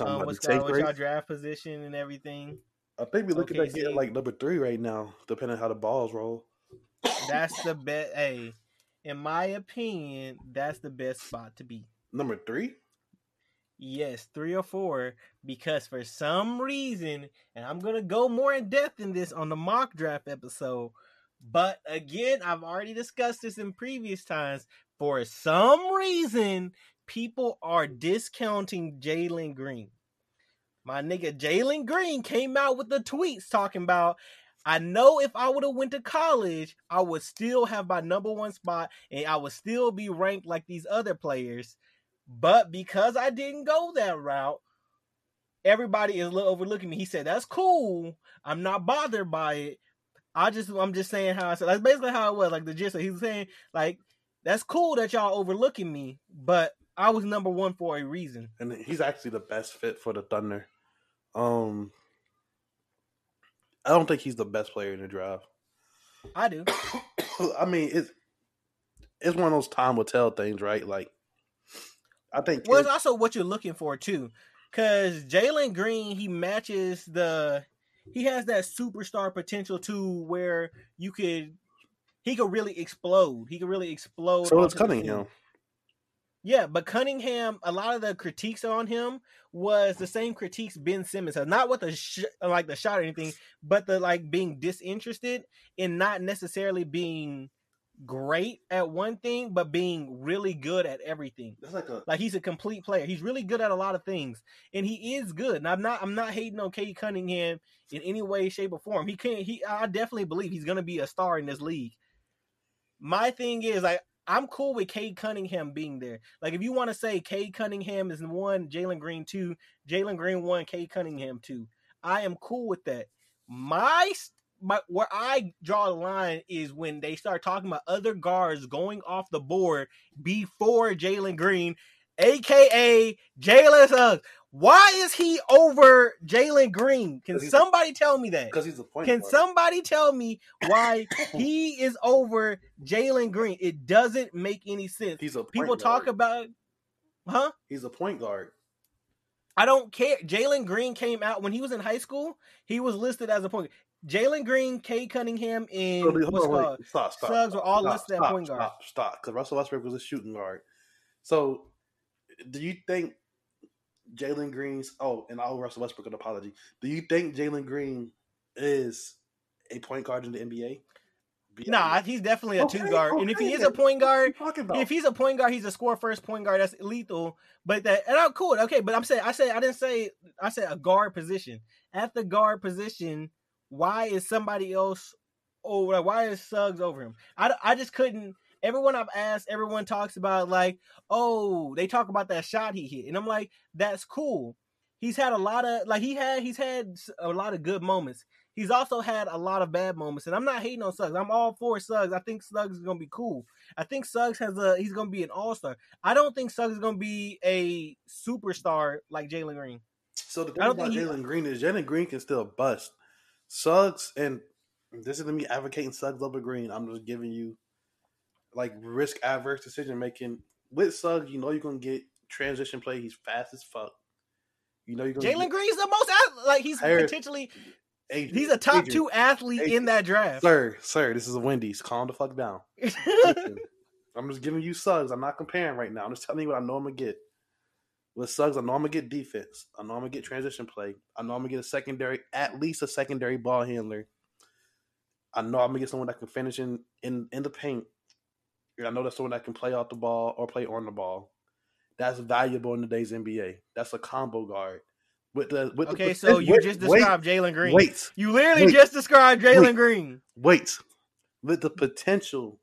Speaker 1: Um, what's, got, what's y'all draft position and everything?
Speaker 2: I think we looking at getting like number three right now, depending on how the balls roll.
Speaker 1: That's the best. Hey, in my opinion, that's the best spot to be.
Speaker 2: Number three.
Speaker 1: Yes, three or four, because for some reason, and I'm gonna go more in depth in this on the mock draft episode. But again, I've already discussed this in previous times. For some reason, people are discounting Jalen Green. My nigga Jalen Green came out with the tweets talking about I know if I would have went to college, I would still have my number one spot and I would still be ranked like these other players. But because I didn't go that route, everybody is a little overlooking me. He said, "That's cool. I'm not bothered by it. I just, I'm just saying how I said. That's basically how it was. Like the gist. He was saying, like, that's cool that y'all overlooking me, but I was number one for a reason.
Speaker 2: And he's actually the best fit for the Thunder. Um, I don't think he's the best player in the draft.
Speaker 1: I do.
Speaker 2: I mean, it's it's one of those time will tell things, right? Like I think
Speaker 1: well, it's also what you're looking for too, because Jalen Green he matches the he has that superstar potential too, where you could he could really explode. He could really explode.
Speaker 2: So it's Cunningham.
Speaker 1: Yeah, but Cunningham, a lot of the critiques on him was the same critiques Ben Simmons has. Not with the sh- like the shot or anything, but the like being disinterested and not necessarily being great at one thing, but being really good at everything.
Speaker 2: That's like a
Speaker 1: like he's a complete player. He's really good at a lot of things, and he is good. And I'm not I'm not hating on Cade Cunningham in any way, shape, or form. He can't. He I definitely believe he's gonna be a star in this league. My thing is like I'm cool with Cade Cunningham being there. Like if you want to say Cade Cunningham is one, Jalen Green two, Jalen Green one, Cade Cunningham two. I am cool with that. My my where I draw the line is when they start talking about other guards going off the board before Jalen Green, aka Jalen Suggs. Why is he over Jalen Green? Can somebody tell me that?
Speaker 2: Because he's a point. Guard.
Speaker 1: Can
Speaker 2: guard.
Speaker 1: somebody tell me why he is over Jalen Green? It doesn't make any sense.
Speaker 2: He's a
Speaker 1: people
Speaker 2: guard.
Speaker 1: talk about, huh?
Speaker 2: He's a point guard.
Speaker 1: I don't care. Jalen Green came out when he was in high school. He was listed as a point. Jalen Green, Cade Cunningham, and so, what's on, called stop, stop, Suggs were all stop, listed stop, at point guard.
Speaker 2: Stop, stop, because Russell Westbrook was a shooting guard. So, do you think Jalen Green's? Oh, and I'll Russell Westbrook an apology. Do you think Jalen Green is a point guard in the NBA?
Speaker 1: Nah, he's definitely a okay, two guard. Okay, and if he is a point guard, if he's a point guard, he's a score first point guard. That's lethal. But that and I'm cool. Okay, but I'm saying I said I didn't say I said a guard position. At the guard position, why is somebody else over? Why is Suggs over him? I, I just couldn't. Everyone I've asked, everyone talks about like, oh, they talk about that shot he hit, and I'm like, that's cool. He's had a lot of like he had he's had a lot of good moments. He's also had a lot of bad moments, and I'm not hating on Suggs. I'm all for Suggs. I think Suggs is gonna be cool. I think Suggs has a he's gonna be an all star. I don't think Suggs is gonna be a superstar like Jalen Green.
Speaker 2: So the thing about Jalen Green is Jalen Green can still bust. Suggs, and this isn't me advocating Suggs over Green. I'm just giving you like risk adverse decision making. With Suggs, you know you're gonna get transition play. He's fast as fuck. You know you're gonna
Speaker 1: Jalen Green's the most like he's Harris, potentially Adrian, he's a top Adrian, two athlete Adrian, in that draft.
Speaker 2: Sir, sir, this is a Wendy's. Calm the fuck down. I'm just giving you Suggs. I'm not comparing right now. I'm just telling you what I know I'm gonna get. With Suggs, I know I'm gonna get defense. I know I'm gonna get transition play. I know I'm gonna get a secondary, at least a secondary ball handler. I know I'm gonna get someone that can finish in in, in the paint. I know that's someone that can play off the ball or play on the ball. That's valuable in today's NBA. That's a combo guard. With the with
Speaker 1: okay,
Speaker 2: the,
Speaker 1: so you wait, just described Jalen Green.
Speaker 2: Wait,
Speaker 1: you literally wait, just described Jalen Green.
Speaker 2: Wait, with the potential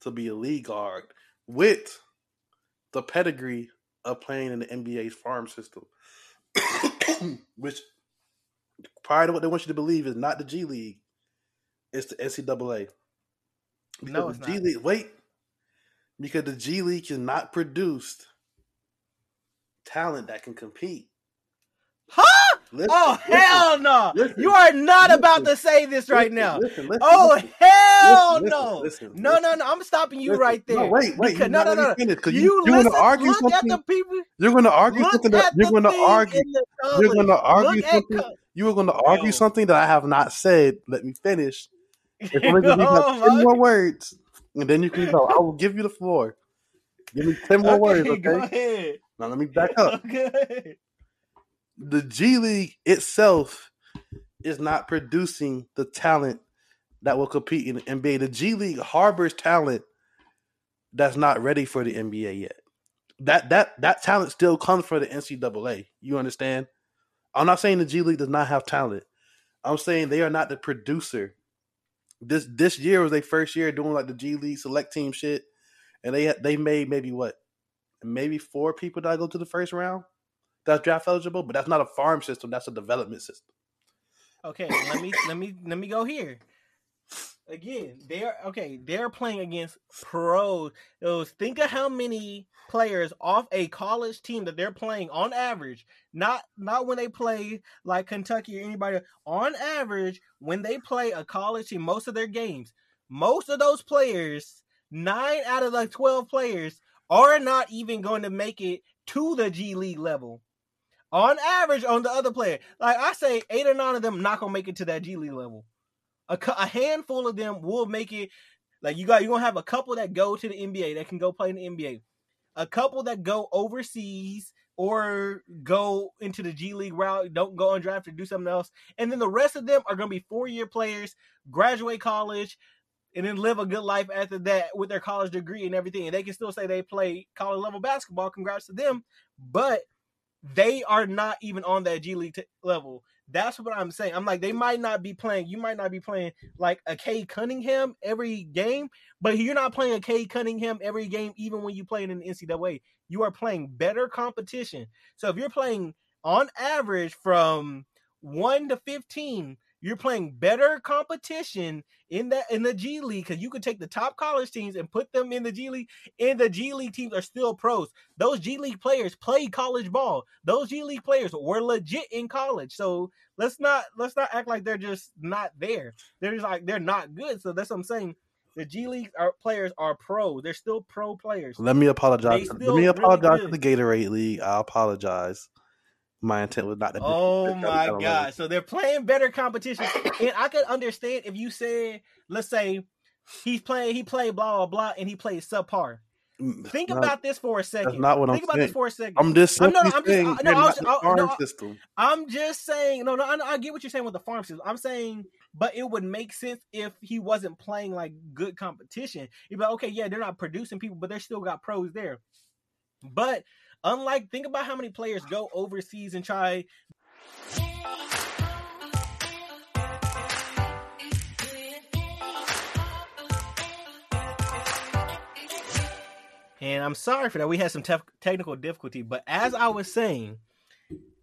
Speaker 2: to be a league guard, with the pedigree of playing in the NBA's farm system, which prior to what they want you to believe is not the G League, it's the NCAA.
Speaker 1: Because no, it's
Speaker 2: the G not. League. Wait, because the G League is not produced talent that can compete.
Speaker 1: Huh? Listen, oh hell no! Listen, you are not listen, about to say this right now. oh hell no! no, no, no! I'm stopping you right there. No,
Speaker 2: wait, wait. Because, no, no, no. You, you, are going to argue look something. At the people, you're going to argue something that you're going to argue. You're going to argue something. Co- you are going to argue something that I have not said. Let me finish. If only you have ten oh, more words, and then you can go. I will give you the floor. Give me ten more okay, words. Okay. Go ahead. Now let me back up. Okay the G League itself is not producing the talent that will compete in the NBA. The G League harbors talent that's not ready for the NBA yet. That that that talent still comes for the NCAA. You understand? I'm not saying the G League does not have talent. I'm saying they are not the producer. This this year was their first year doing like the G League select team shit, and they they made maybe what, maybe four people that go to the first round that's draft eligible, but that's not a farm system. That's a development system.
Speaker 1: Okay, let me let me let me go here. Again, they're okay. They're playing against pros. Think of how many players off a college team that they're playing on average. Not not when they play like Kentucky or anybody. On average, when they play a college team, most of their games, most of those players, nine out of the twelve players, are not even going to make it to the G League level on average on the other player. Like I say, eight or nine of them not gonna make it to that G League level. A, a handful of them will make it. Like you got, you're gonna have a couple that go to the NBA that can go play in the NBA. A couple that go overseas or go into the G League route, don't go undrafted, do something else, and then the rest of them are gonna be four year players, graduate college, and then live a good life after that with their college degree and everything. And they can still say they play college level basketball. Congrats to them, but they are not even on that G League t- level. That's what I'm saying. I'm like, they might not be playing. You might not be playing like a Cade Cunningham every game, but you're not playing a Cade Cunningham every game, even when you play in the NCAA. You are playing better competition. So if you're playing on average from one to 15, you're playing better competition in that in the G League because you could take the top college teams and put them in the G League, and the G League teams are still pros. Those G League players play college ball. Those G League players were legit in college. So let's not let's not act like they're just not there. They're just like they're not good. So that's what I'm saying. The G League are, players are pro. They're still pro players.
Speaker 2: Let me apologize. Let me apologize really to the Gatorade League. I apologize my intent was not to.
Speaker 1: Oh my god! So they're playing better competition, and I could understand if you said, let's say, he's playing, he played blah blah blah, and he played subpar. Mm, Think about this for a second.
Speaker 2: Not what
Speaker 1: Think
Speaker 2: I'm
Speaker 1: about
Speaker 2: saying.
Speaker 1: this for a second.
Speaker 2: I'm just saying. No, no, I'm just, no, I
Speaker 1: was, no, system. I'm just saying. No, no, I, I get what you're saying with the farm system. I'm saying, but it would make sense if he wasn't playing like good competition. You'd be like, okay, yeah, they're not producing people, but they still got pros there. But Unlike, think about how many players go overseas and try. And I'm sorry for that. We had some tef- technical difficulty, but as I was saying,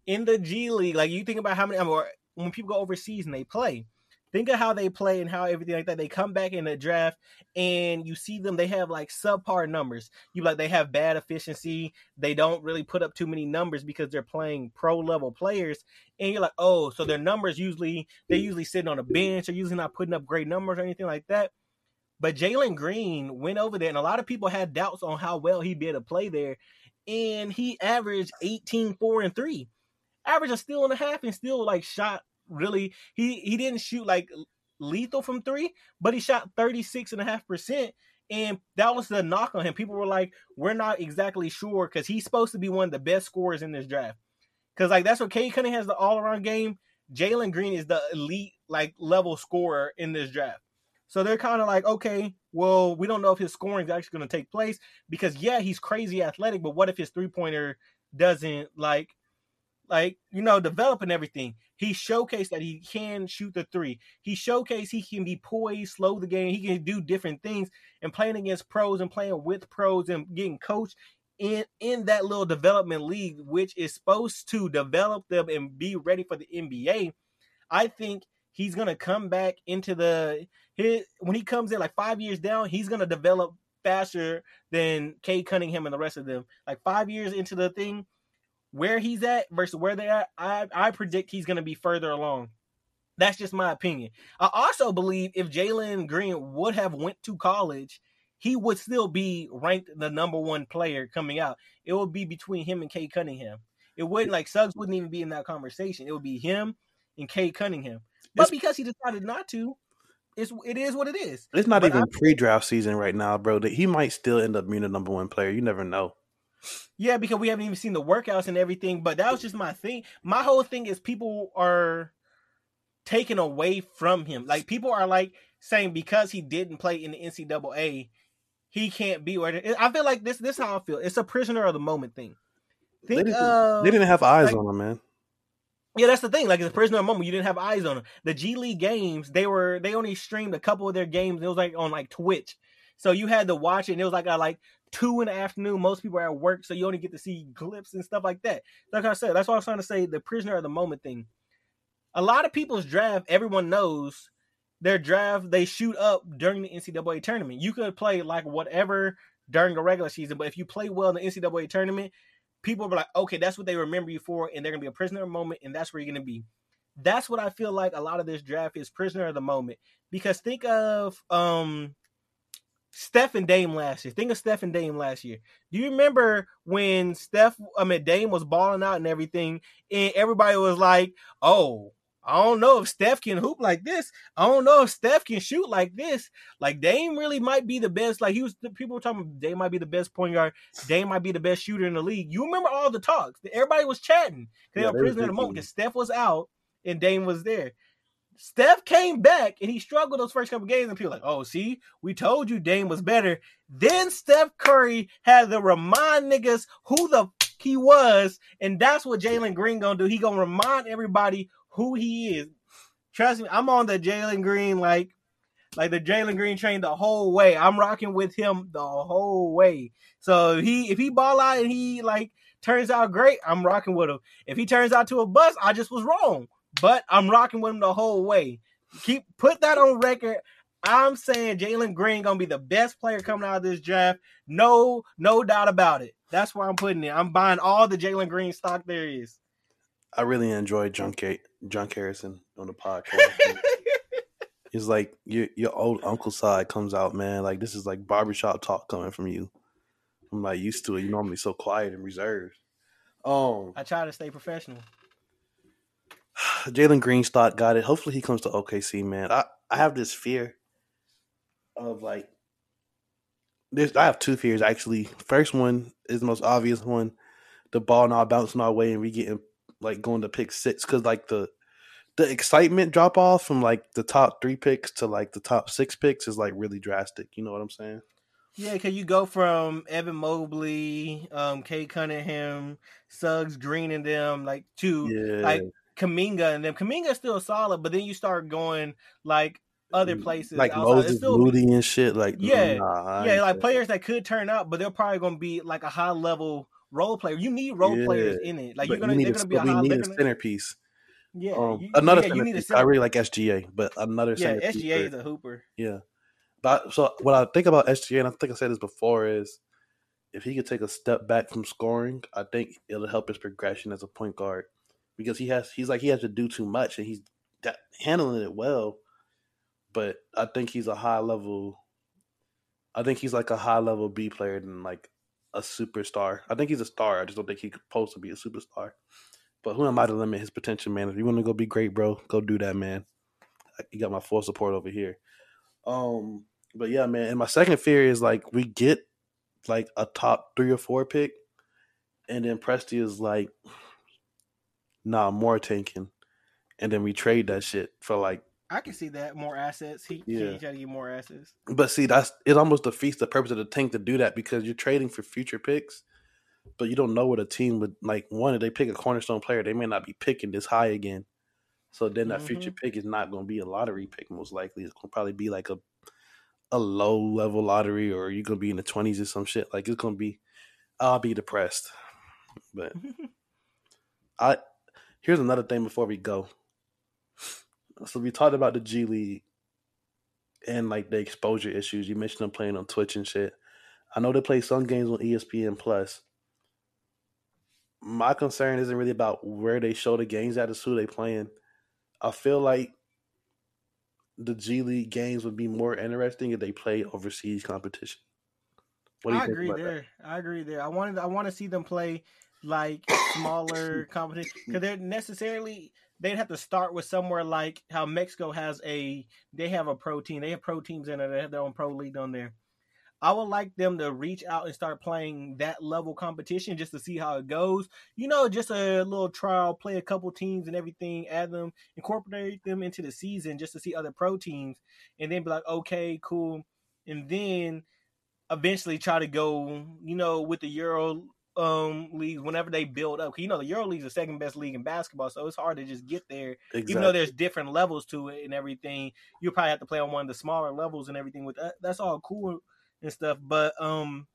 Speaker 1: in the G League, like you think about how many, mean, when people go overseas and they play, think of how they play and how everything like that. They come back in the draft and you see them, they have like subpar numbers. You like they have bad efficiency. They don't really put up too many numbers because they're playing pro level players. And you're like, oh, so their numbers usually they're usually sitting on a bench, they're usually not putting up great numbers or anything like that. But Jalen Green went over there, and a lot of people had doubts on how well he'd be able to play there. And he averaged 18, 4, and 3. Average a steal and a half and still like shot really he he didn't shoot like lethal from three, but he shot 36 and a half percent. And that was the knock on him. People were like, we're not exactly sure because he's supposed to be one of the best scorers in this draft. Because like that's what Cade Cunningham has the all around game. Jalen Green is the elite like level scorer in this draft. So they're kind of like, okay, well, we don't know if his scoring is actually going to take place because yeah, he's crazy athletic, but what if his three pointer doesn't like, like you know, developing everything? He showcased that he can shoot the three. He showcased he can be poised, slow the game. He can do different things. And playing against pros and playing with pros and getting coached in in that little development league, which is supposed to develop them and be ready for the NBA. I think he's gonna come back into the his when he comes in like five years down, he's gonna develop faster than Cade Cunningham and the rest of them. Like five years into the thing, where he's at versus where they're at, I I predict he's gonna be further along. That's just my opinion. I also believe if Jalen Green would have went to college, he would still be ranked the number one player coming out. It would be between him and Cade Cunningham. It wouldn't like Suggs wouldn't even be in that conversation. It would be him and Cade Cunningham. But it's, because he decided not to, it's it is what it is.
Speaker 2: It's not
Speaker 1: but
Speaker 2: even pre-draft season right now, bro. That he might still end up being the number one player. You never know.
Speaker 1: Yeah, because we haven't even seen the workouts and everything. But that was just my thing. My whole thing is people are taken away from him. Like people are like saying because he didn't play in the NCAA, he can't be where. I feel like this. This how I feel. It's a prisoner of the moment thing.
Speaker 2: Think, they, didn't, uh, they didn't have eyes like, on him, man.
Speaker 1: Yeah, that's the thing. Like it's a prisoner of the moment. You didn't have eyes on him. The G League games, they were they only streamed a couple of their games. It was like on like Twitch, so you had to watch it. and It was like at like two in the afternoon. Most people are at work, so you only get to see clips and stuff like that. Like I said, that's what I was trying to say. The prisoner of the moment thing. A lot of people's draft, everyone knows their draft. They shoot up during the NCAA tournament. You could play like whatever during the regular season, but if you play well in the NCAA tournament, people are like, okay, that's what they remember you for, and they're gonna be a prisoner of the moment, and that's where you're gonna be. That's what I feel like a lot of this draft is prisoner of the moment. Because think of um Steph and Dame last year. Think of Steph and Dame last year. Do you remember when Steph, I mean Dame was balling out and everything, and everybody was like, "Oh, I don't know if Steph can hoop like this. I don't know if Steph can shoot like this. Like Dame really might be the best. Like he was, people were talking, about Dame might be the best point guard. Dame might be the best shooter in the league. You remember all the talks? Everybody was chatting because yeah, they were prisoner of the moment because Steph was out and Dame was there. Steph came back and he struggled those first couple games, and people like, oh, see, we told you Dame was better. Then Steph Curry had to remind niggas who the he was, and that's what Jalen Green gonna do. He gonna remind everybody who he is. Trust me, I'm on the Jalen Green like like the Jalen Green train the whole way. I'm rocking with him the whole way. So he if he ball out and he like turns out great, I'm rocking with him. If he turns out to a bust, I just was wrong. But I'm rocking with him the whole way. Keep put that on record. I'm saying Jalen Green gonna be the best player coming out of this draft. No, no doubt about it. That's where I'm putting it. I'm buying all the Jalen Green stock there is.
Speaker 2: I really enjoyed John K- John Harrison on the podcast. it's like your your old uncle side comes out, man. Like this is like barbershop talk coming from you. I'm not used to it. You're normally so quiet and reserved. Um,
Speaker 1: I try to stay professional.
Speaker 2: Jalen Green stock got it. Hopefully he comes to OKC, man. I, I have this fear of like this. I have two fears actually. First one is the most obvious one: the ball not bouncing our way and we getting like going to pick six because like the the excitement drop off from like the top three picks to like the top six picks is like really drastic. You know what I'm saying?
Speaker 1: Yeah, because you go from Evan Mobley, um, Cade Cunningham, Suggs, Green, and them like to yeah. like Kuminga and them. Kuminga is still solid, but then you start going like other mm, places,
Speaker 2: like outside. Moses still, Moody and shit. Like
Speaker 1: yeah, nah, yeah, like players that could turn out, but they're probably going to be like a high level role player. You need role yeah. players in it. Like but you're gonna, they're gonna be a high.
Speaker 2: We need a centerpiece. Yeah, um, you, another yeah, centerpiece. I really like SGA, but another
Speaker 1: yeah, SGA is a hooper.
Speaker 2: Yeah, but so what I think about SGA, and I think I said this before, is if he could take a step back from scoring, I think it'll help his progression as a point guard because he has he's like he has to do too much and he's handling it well, but I think he's a high level. I think he's like a high level B player than like a superstar. I think he's a star. I just don't think he's supposed to be a superstar. But who am I to limit his potential, man? If you want to go be great, bro, go do that, man. You got my full support over here. Um, but yeah, man. And my second fear is like we get like a top three or four pick, and then Presti is like, nah, more tanking, and then we trade that shit for like
Speaker 1: I can see that more assets. He yeah, he try to get more assets.
Speaker 2: But see, that's it. Almost defeats the purpose of the tank to do that because you're trading for future picks, but you don't know what a team would like. One, if they pick a cornerstone player, they may not be picking this high again. So then that mm-hmm. future pick is not going to be a lottery pick. Most likely, it's going to probably be like a a low level lottery, or you're going to be in the twenties or some shit. Like it's going to be. I'll be depressed. But I here's another thing before we go so we talked about the G League and like the exposure issues. You mentioned them playing on Twitch and shit. I know they play some games on ESPN Plus. My concern isn't really about where they show the games at, it's who they playing. I feel like the G League games would be more interesting if they play overseas competition.
Speaker 1: I agree there. That? I agree there. I wanted I want to see them play like smaller competition because they're necessarily they'd have to start with somewhere like how Mexico has a they have a pro team. They have pro teams in it. They have their own pro league on there. I would like them to reach out and start playing that level competition just to see how it goes. You know, just a little trial, play a couple teams and everything, add them, incorporate them into the season just to see other pro teams, and then be like, okay, cool, and then eventually try to go, you know, with the Euro um leagues whenever they build up. You know, the Euro League is the second best league in basketball, so it's hard to just get there. Exactly. Even though there's different levels to it and everything, you probably have to play on one of the smaller levels and everything. With that, that's all cool and stuff, but um,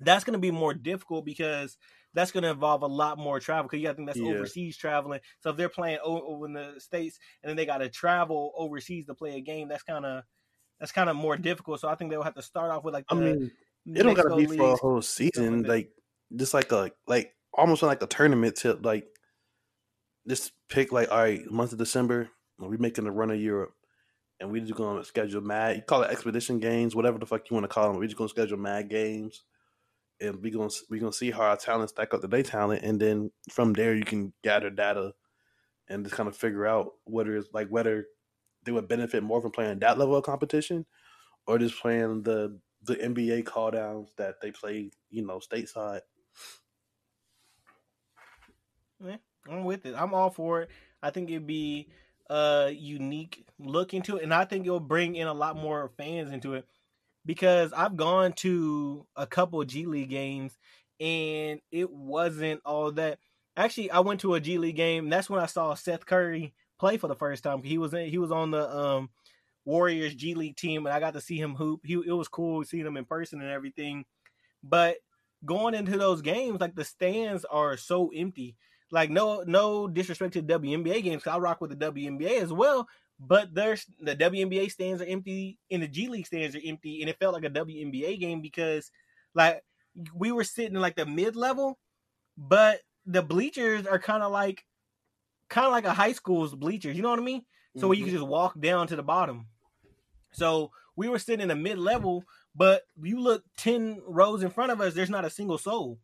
Speaker 1: that's going to be more difficult because that's going to involve a lot more travel because you got to think that's yeah. overseas traveling. So if they're playing over in the states and then they got to travel overseas to play a game, that's kind of that's kind of more difficult. So I think they'll have to start off with like. I mean,
Speaker 2: it don't got to be for a whole season. Like just like a like almost like a tournament tip. like just pick like all right month of December we're making a run of Europe and we just gonna schedule mad you call it expedition games whatever the fuck you want to call them we just gonna schedule mad games and we gonna we gonna see how our talent stack up to their talent and then from there you can gather data and just kind of figure out whether it's like whether they would benefit more from playing that level of competition or just playing the the NBA call downs that they play you know stateside
Speaker 1: yeah, I'm with it. I'm all for it. I think it'd be a unique look into it, and I think it'll bring in a lot more fans into it because I've gone to a couple G League games and it wasn't all that. Actually, I went to a G League game. That's when I saw Seth Curry play for the first time. He was in, he was on the um, Warriors G League team, and I got to see him hoop. He it was cool seeing him in person and everything. But going into those games, like the stands are so empty. Like no no disrespect to WNBA games, I rock with the WNBA as well. But there's the WNBA stands are empty and the G League stands are empty, and it felt like a WNBA game because like we were sitting in like the mid level, but the bleachers are kind of like kind of like a high school's bleachers. You know what I mean? So mm-hmm. where you can just walk down to the bottom. So we were sitting in the mid level, but you look 10 rows in front of us, there's not a single soul.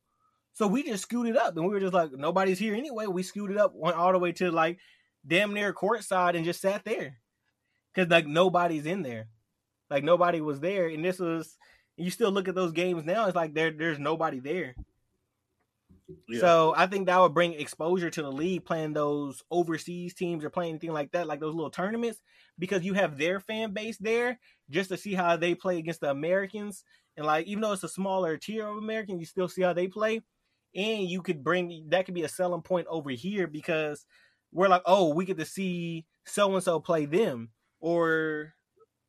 Speaker 1: So we just scooted up and we were just like, nobody's here anyway. We scooted up, went all the way to like damn near courtside and just sat there. Cause like nobody's in there. Like nobody was there. And this was you still look at those games now, it's like there there's nobody there. Yeah. So I think that would bring exposure to the league playing those overseas teams or playing anything like that, like those little tournaments, because you have their fan base there just to see how they play against the Americans. And like even though it's a smaller tier of American, you still see how they play. And you could bring that could be a selling point over here because we're like, oh, we get to see so and so play them or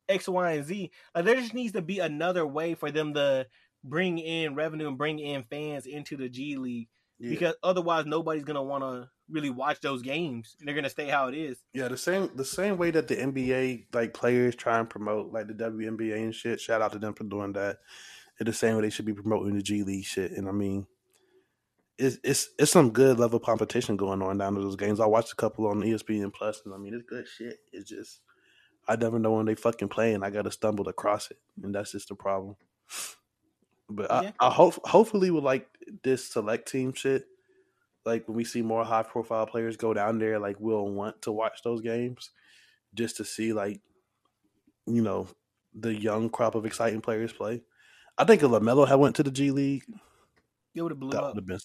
Speaker 1: X, Y, and Z. Like there just needs to be another way for them to bring in revenue and bring in fans into the G League yeah. because otherwise nobody's gonna want to really watch those games and they're gonna stay how it is.
Speaker 2: Yeah, the same the same way that the NBA like players try and promote like the WNBA and shit. Shout out to them for doing that. In the same way they should be promoting the G League shit. And I mean, it's it's it's some good level competition going on down to those games. I watched a couple on ESPN Plus, and I mean it's good shit. It's just I never know when they fucking play, and I got to stumble across it, and that's just the problem. But yeah. I, I hope hopefully with like this select team shit, like when we see more high profile players go down there, like we'll want to watch those games just to see like you know the young crop of exciting players play. I think if LaMelo had went to the G League,
Speaker 1: it would have blew that up. Would have
Speaker 2: been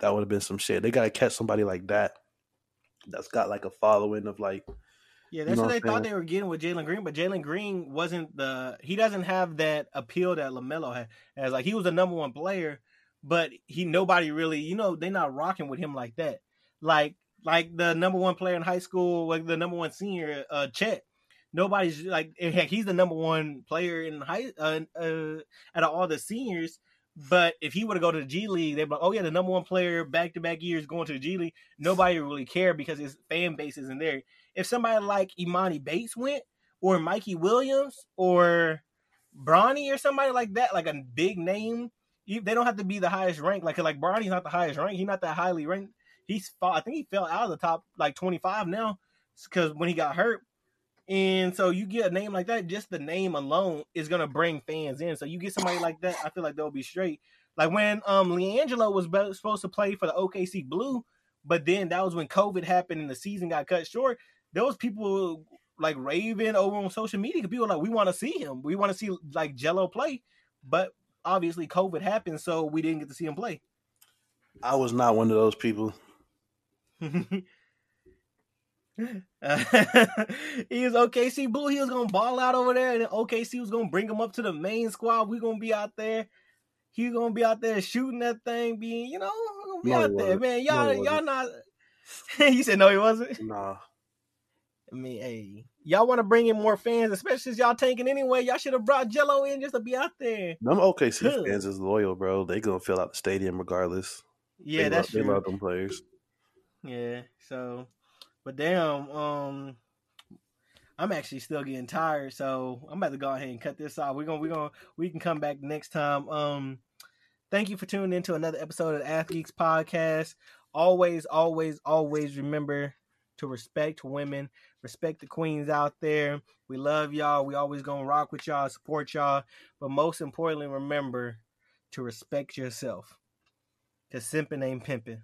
Speaker 2: that would have been some shit. They gotta catch somebody like that that's got like a following of like
Speaker 1: Yeah, that's you know what they thought they were getting with Jalen Green, but Jalen Green wasn't the. He doesn't have that appeal that LaMelo had. As like he was the number one player, but he nobody really, you know, they're not rocking with him like that. Like like the number one player in high school, like the number one senior, uh, Chet. Nobody's like heck, he's the number one player in high uh, uh, out of all the seniors. But if he were to go to the G League, they'd be like, oh yeah, the number one player back to back years going to the G League. Nobody really care because his fan base isn't there. If somebody like Emoni Bates went, or Mikey Williams, or Bronny, or somebody like that, like a big name, they don't have to be the highest rank. Like like Bronny's not the highest rank. He's not that highly ranked. He's I think he fell out of the top like twenty five now because when he got hurt. And so you get a name like that, just the name alone is gonna bring fans in. So you get somebody like that, I feel like they'll be straight. Like when um LiAngelo was supposed to play for the OKC Blue, but then that was when COVID happened and the season got cut short. There was people like raving over on social media. People like, we want to see him. We want to see like Gelo play, but obviously COVID happened, so we didn't get to see him play.
Speaker 2: I was not one of those people.
Speaker 1: He was OKC Blue. He was gonna ball out over there, and then OKC was gonna bring him up to the main squad. We gonna be out there. He gonna be out there shooting that thing, being you know, gonna be no, out there, man. Y'all, no, y'all not. you said no, he wasn't.
Speaker 2: Nah.
Speaker 1: I mean, hey, y'all want to bring in more fans, especially since y'all tanking anyway. Y'all should have brought Gelo in just to be out there.
Speaker 2: Them OKC fans is loyal, bro. They gonna fill out the stadium regardless.
Speaker 1: Yeah,
Speaker 2: they
Speaker 1: that's
Speaker 2: love,
Speaker 1: true.
Speaker 2: They love them players.
Speaker 1: Yeah. So, but damn, um, I'm actually still getting tired, so I'm about to go ahead and cut this off. We're gonna we're gonna we can come back next time. Um, thank you for tuning in to another episode of the Ath Geeks Podcast. Always, always, always remember to respect women, respect the queens out there. We love y'all. We always gonna rock with y'all, support y'all, but most importantly, remember to respect yourself. Cause simping ain't pimping.